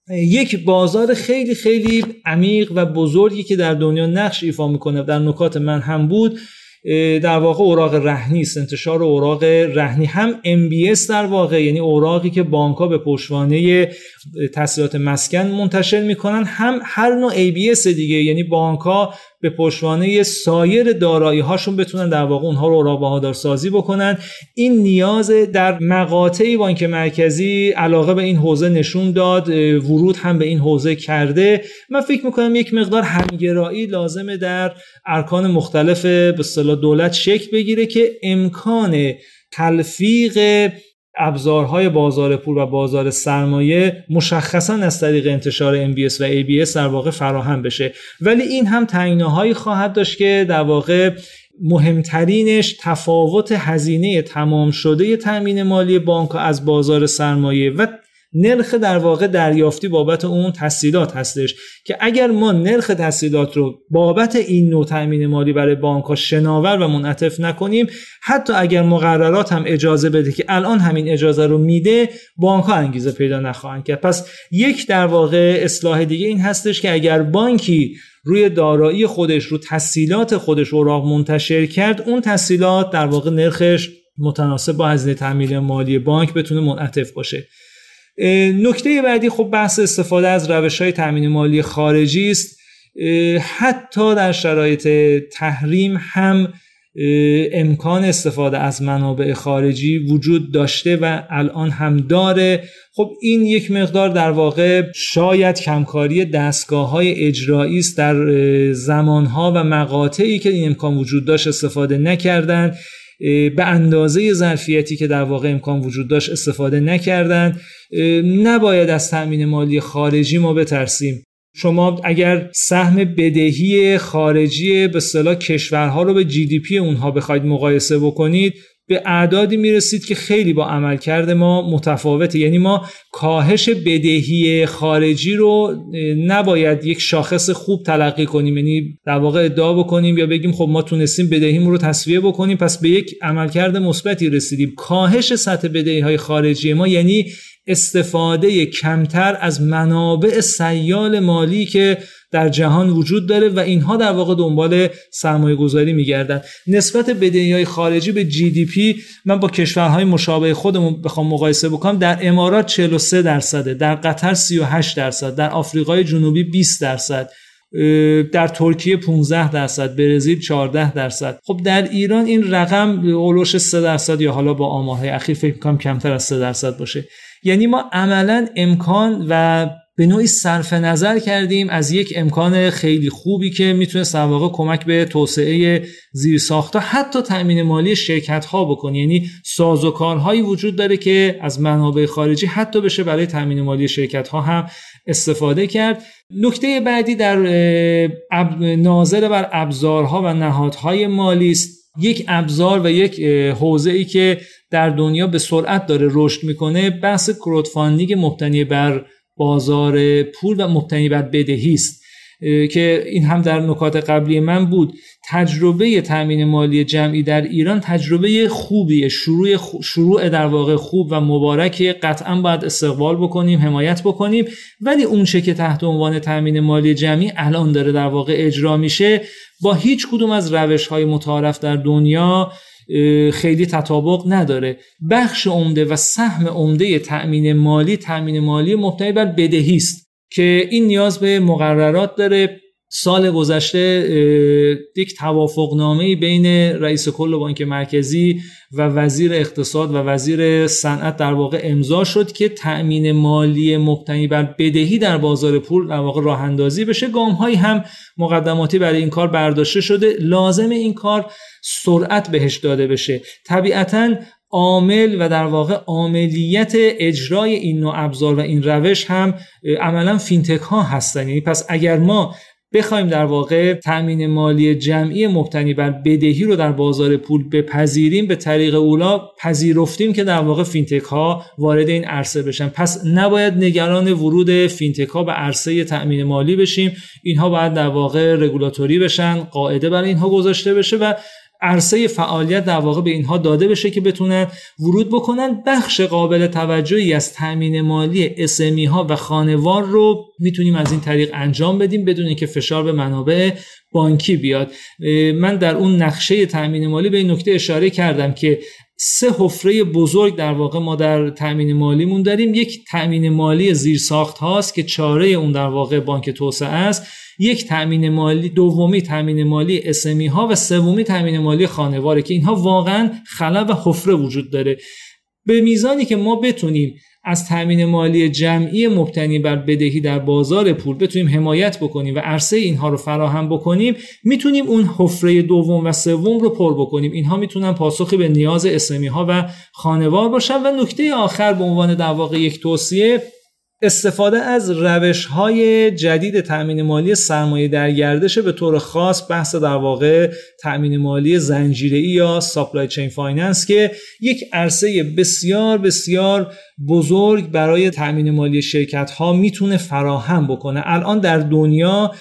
یک بازار خیلی خیلی عمیق و بزرگی که در دنیا نقش ایفا می‌کنه در نکات من هم بود. در واقع اوراق رهنی است انتشار اوراق رهنی. هم MBS در واقع یعنی اوراقی که بانک ها به پشتوانه تسهیلات مسکن منتشر می‌کنن هم هر نوع ABS دیگه یعنی بانک ها به پشتوانه سایر دارایی هاشون بتونن در واقع اونها رو اوراق بهادار سازی بکنن. این نیاز در مقاطعی بانک مرکزی علاقه به این حوزه نشون داد ورود هم به این حوزه کرده. من فکر می‌کنم یک مقدار همگرایی لازمه در ارکان مختلف به دولت شکل بگیره که امکان تلفیق ابزارهای بازار پول و بازار سرمایه مشخصا از طریق انتشار MBS و ABS در واقع فراهم بشه. ولی این هم تعینه خواهد داشت که در واقع مهمترینش تفاوت هزینه تمام شده تأمین مالی بانک از بازار سرمایه و نرخ در واقع دریافتی بابت اون تسهیلات هستش که اگر ما نرخ تسهیلات رو بابت این نوع تامین مالی برای بانک شناور و منعطف نکنیم حتی اگر مقررات هم اجازه بده که الان همین اجازه رو میده بانک ها انگیزه پیدا نخواهند کرد. پس یک در واقع اصلاح دیگه این هستش که اگر بانکی روی دارایی خودش رو تسهیلات خودش اوراق منتشر کرد اون تسهیلات در واقع نرخش متناسب با هزینه تامین مالی بانک بتونه منعطف باشه. نکته بعدی خب بحث استفاده از روش های تامین مالی خارجی است. حتی در شرایط تحریم هم امکان استفاده از منابع خارجی وجود داشته و الان هم داره. خب این یک مقدار در واقع شاید کمکاری دستگاه های اجرایی است. در زمانها و مقاطعی که این امکان وجود داشت استفاده نکردن به اندازه ظرفیتی که در واقع امکان وجود داشت استفاده نکردن نباید از تأمین مالی خارجی ما بترسیم. شما اگر سهم بدهی خارجی به صلاح کشورها رو به جی دی پی اونها بخواید مقایسه بکنید به اعدادی می‌رسید که خیلی با عملکرد ما متفاوته. یعنی ما کاهش بدهی خارجی رو نباید یک شاخص خوب تلقی کنیم. یعنی در واقع ادعا بکنیم یا بگیم خب ما تونستیم بدهیمون رو تصویه بکنیم. پس به یک عملکرد مثبتی رسیدیم. کاهش سطح بدهی های خارجی ما یعنی استفاده کمتر از منابع سیال مالی که در جهان وجود داره و اینها در واقع دنبال سرمایه گذاری میگردن. نسبت بدهی های خارجی به جی دی پی من با کشورهای مشابه خودمون بخوام مقایسه بکنم در امارات 43 درصده در قطر 38 درصد در آفریقای جنوبی 20 درصد در ترکیه 15 درصد برزیل 14 درصد. خب در ایران این رقم اولوش 3 درصد یا حالا با آمارهای اخیر فکر کنم کمتر از 3 درصد باشه. یعنی ما عملا امکان و به نوعی صرف نظر کردیم از یک امکان خیلی خوبی که می‌تونه در کمک به توسعه زیرساختها حتی تامین مالی شرکت ها بکنه. یعنی سازوکارهایی وجود داره که از منابع خارجی حتی بشه برای تامین مالی شرکت ها هم استفاده کرد. نکته بعدی در ناظر بر ابزارها و نهادهای مالی است. یک ابزار و یک حوزه ای که در دنیا به سرعت داره رشد می‌کنه بحث کرودفاندینگ مبتنی بر بازار پول و مبتنی بر بدهی است که این هم در نکات قبلی من بود. تجربه تامین مالی جمعی در ایران تجربه خوبیه شروع شروع در واقع خوب و مبارک قطعا باید استقبال بکنیم حمایت بکنیم. ولی اون چه که تحت عنوان تامین مالی جمعی الان داره در واقع اجرا میشه با هیچ کدوم از روش های متعارف در دنیا خیلی تطابق نداره. بخش عمده و سهم عمده تأمین مالی تأمین مالی مبتنی بر بدهی است که این نیاز به مقررات داره. سال گذشته یک توافقنامه بین رئیس کل بانک مرکزی و وزیر اقتصاد و وزیر صنعت در واقع امضا شد که تأمین مالی مبتنی بر بدهی در بازار پول در واقع راه اندازی بشه. گام هایی هم مقدماتی برای این کار برداشته شده. لازم این کار سرعت بهش داده بشه. طبیعتا عامل و در واقع عاملیت اجرای این نوع ابزار و این روش هم عملا فینتک ها هستن. یعنی پس اگر ما بخوایم در واقع تامین مالی جمعی مبتنی بر بدهی رو در بازار پول بپذیریم به طریق اولا پذیرفتیم که در واقع فینتک ها وارد این عرصه بشن. پس نباید نگران ورود فینتک ها به عرصه تامین مالی بشیم. اینها باید در واقع رگولاتوری بشن قاعده برای اینها گذاشته بشه و عرصه فعالیت در واقع به اینها داده بشه که بتونن ورود بکنن. بخش قابل توجهی از تامین مالی اسمی ها و خانوار رو می‌تونیم از این طریق انجام بدیم بدون اینکه فشار به منابع بانکی بیاد. من در اون نقشه تامین مالی به این نکته اشاره کردم که سه حفره بزرگ در واقع ما در تامین مالیمون داریم. یک تامین مالی زیرساخت هاست که چاره اون در واقع بانک توسعه است. یک تامین مالی دومی تامین مالی اسمی ها و سومی تامین مالی خانواره که اینها واقعا خلا و حفره وجود داره. به میزانی که ما بتونیم از تامین مالی جمعی مبتنی بر بدهی در بازار پول بتونیم حمایت بکنیم و عرصه اینها رو فراهم بکنیم می‌تونیم اون حفره دوم و سوم رو پر بکنیم. اینها می‌تونن پاسخی به نیاز اسمی ها و خانوار باشن. و نکته آخر به عنوان در واقع یک توصیه استفاده از روش های جدید تأمین مالی سرمایه در گردش به طور خاص بحث در واقع تأمین مالی زنجیره‌ای یا supply chain finance که یک عرصه بسیار بسیار بزرگ برای تأمین مالی شرکت ها می‌تونه فراهم بکنه. الان در دنیا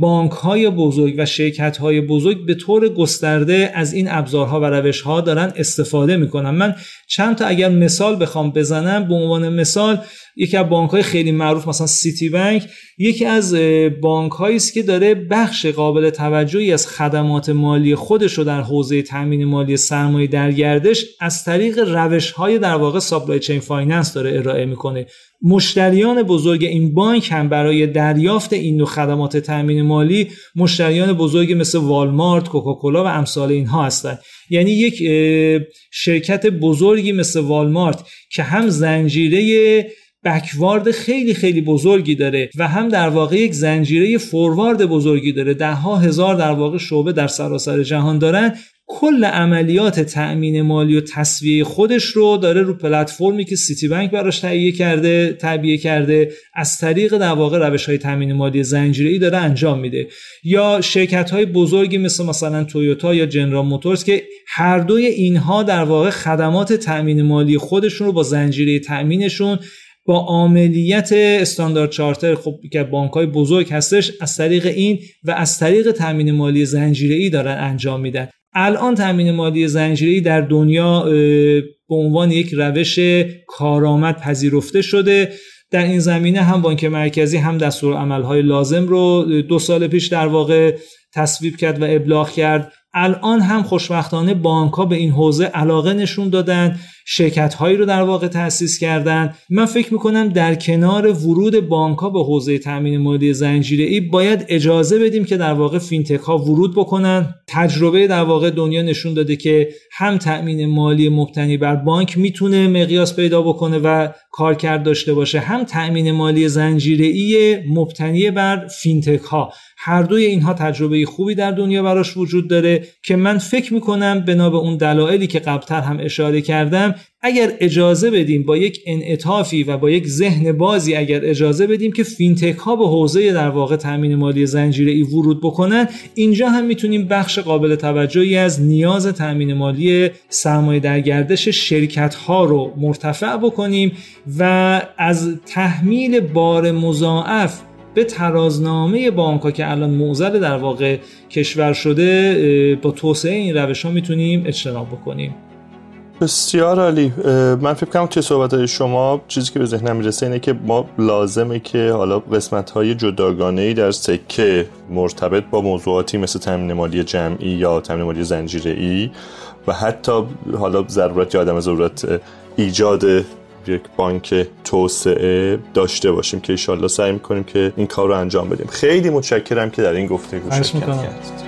بانک های بزرگ و شرکت های بزرگ به طور گسترده از این ابزارها و روش ها دارن استفاده می‌کنن. من چند تا اگر مثال بخوام بزنم به عنوان مثال یکی از بانک های خیلی معروف مثلا سیتی بانک یکی از بانک هایی است که داره بخش قابل توجهی از خدمات مالی خودش رو در حوزه تامین مالی سرمایه در گردش از طریق روش های در واقع supply chain finance داره ارائه می‌کنه. مشتریان بزرگ این بانک هم برای دریافت این نوع خدمات تامین مالی مشتریان بزرگ مثل والمارت، کوکاکولا و امثال اینها هستند. یعنی یک شرکت بزرگی مثل والمارت که هم زنجیره بکوارد خیلی خیلی بزرگی داره و هم در واقع یک زنجیره فوروارد بزرگی داره. ده ها هزار در واقع شعبه در سراسر جهان دارن کل عملیات تأمین مالی و تصویه خودش رو داره رو پلتفرمی که سیتی بانک براش تهیه کرده تعبیه کرده از طریق در واقع روش های تامین مالی زنجیره‌ای داره انجام میده. یا شرکت های بزرگی مثل مثلا تویوتا یا جنرال موتورز که هر دوی اینها در واقع خدمات تأمین مالی خودشون رو با زنجیره تأمینشون با عملیت استاندارد چارتر خب که بانک های بزرگ هستش از طریق این و از طریق تامین مالی زنجیره‌ای دارن انجام میدن. الان تامین مالی زنجیره‌ای در دنیا به عنوان یک روش کارآمد پذیرفته شده. در این زمینه هم بانک مرکزی هم دستورالعمل‌های لازم رو دو سال پیش در واقع تصویب کرد و ابلاغ کرد. الان هم خوشبختانه بانک ها به این حوزه علاقه نشون دادن شرکت هایی رو در واقع تأسیس کردن. من فکر می‌کنم در کنار ورود بانک ها به حوزه تامین مالی زنجیره ای باید اجازه بدیم که در واقع فینتک ها ورود بکنن. تجربه در واقع دنیا نشون داده که هم تأمین مالی مبتنی بر بانک می‌تونه مقیاس پیدا بکنه و کارکرد داشته باشه هم تأمین مالی زنجیره ای مبتنی بر فینتک ها هر دوی اینها تجربه خوبی در دنیا براش وجود داره که من فکر می‌کنم بنا به اون دلایلی که قبلتر هم اشاره کردم اگر اجازه بدیم با یک انعطافی و با یک ذهن بازی اگر اجازه بدیم که فینتک ها به حوزه در واقع تامین مالی زنجیره ای ورود بکنن اینجا هم می‌تونیم بخش قابل توجهی از نیاز تامین مالی سرمایه در گردش شرکت ها رو مرتفع بکنیم و از تحمیل بار مضاعف به ترازنامه بانک که الان موزل در واقع کشور شده با توسعه این روش ها می‌تونیم اجتناب بکنیم.
بسیار عالی. من فکر کنم توی صحبت های شما چیزی که به ذهنم می‌رسه اینه که ما لازمه که حالا قسمت های جداگانه ای در سکه مرتبط با موضوعاتی مثل تامین مالی جمعی یا تامین مالی زنجیره ای و حتی حالا ضرورت یا آدم ضرورت ایجاد یک بانک توسعه داشته باشیم که ایشالله سعی می‌کنیم که این کار رو انجام بدیم. خیلی متشکرم که در این گفتگو شرکت کردید.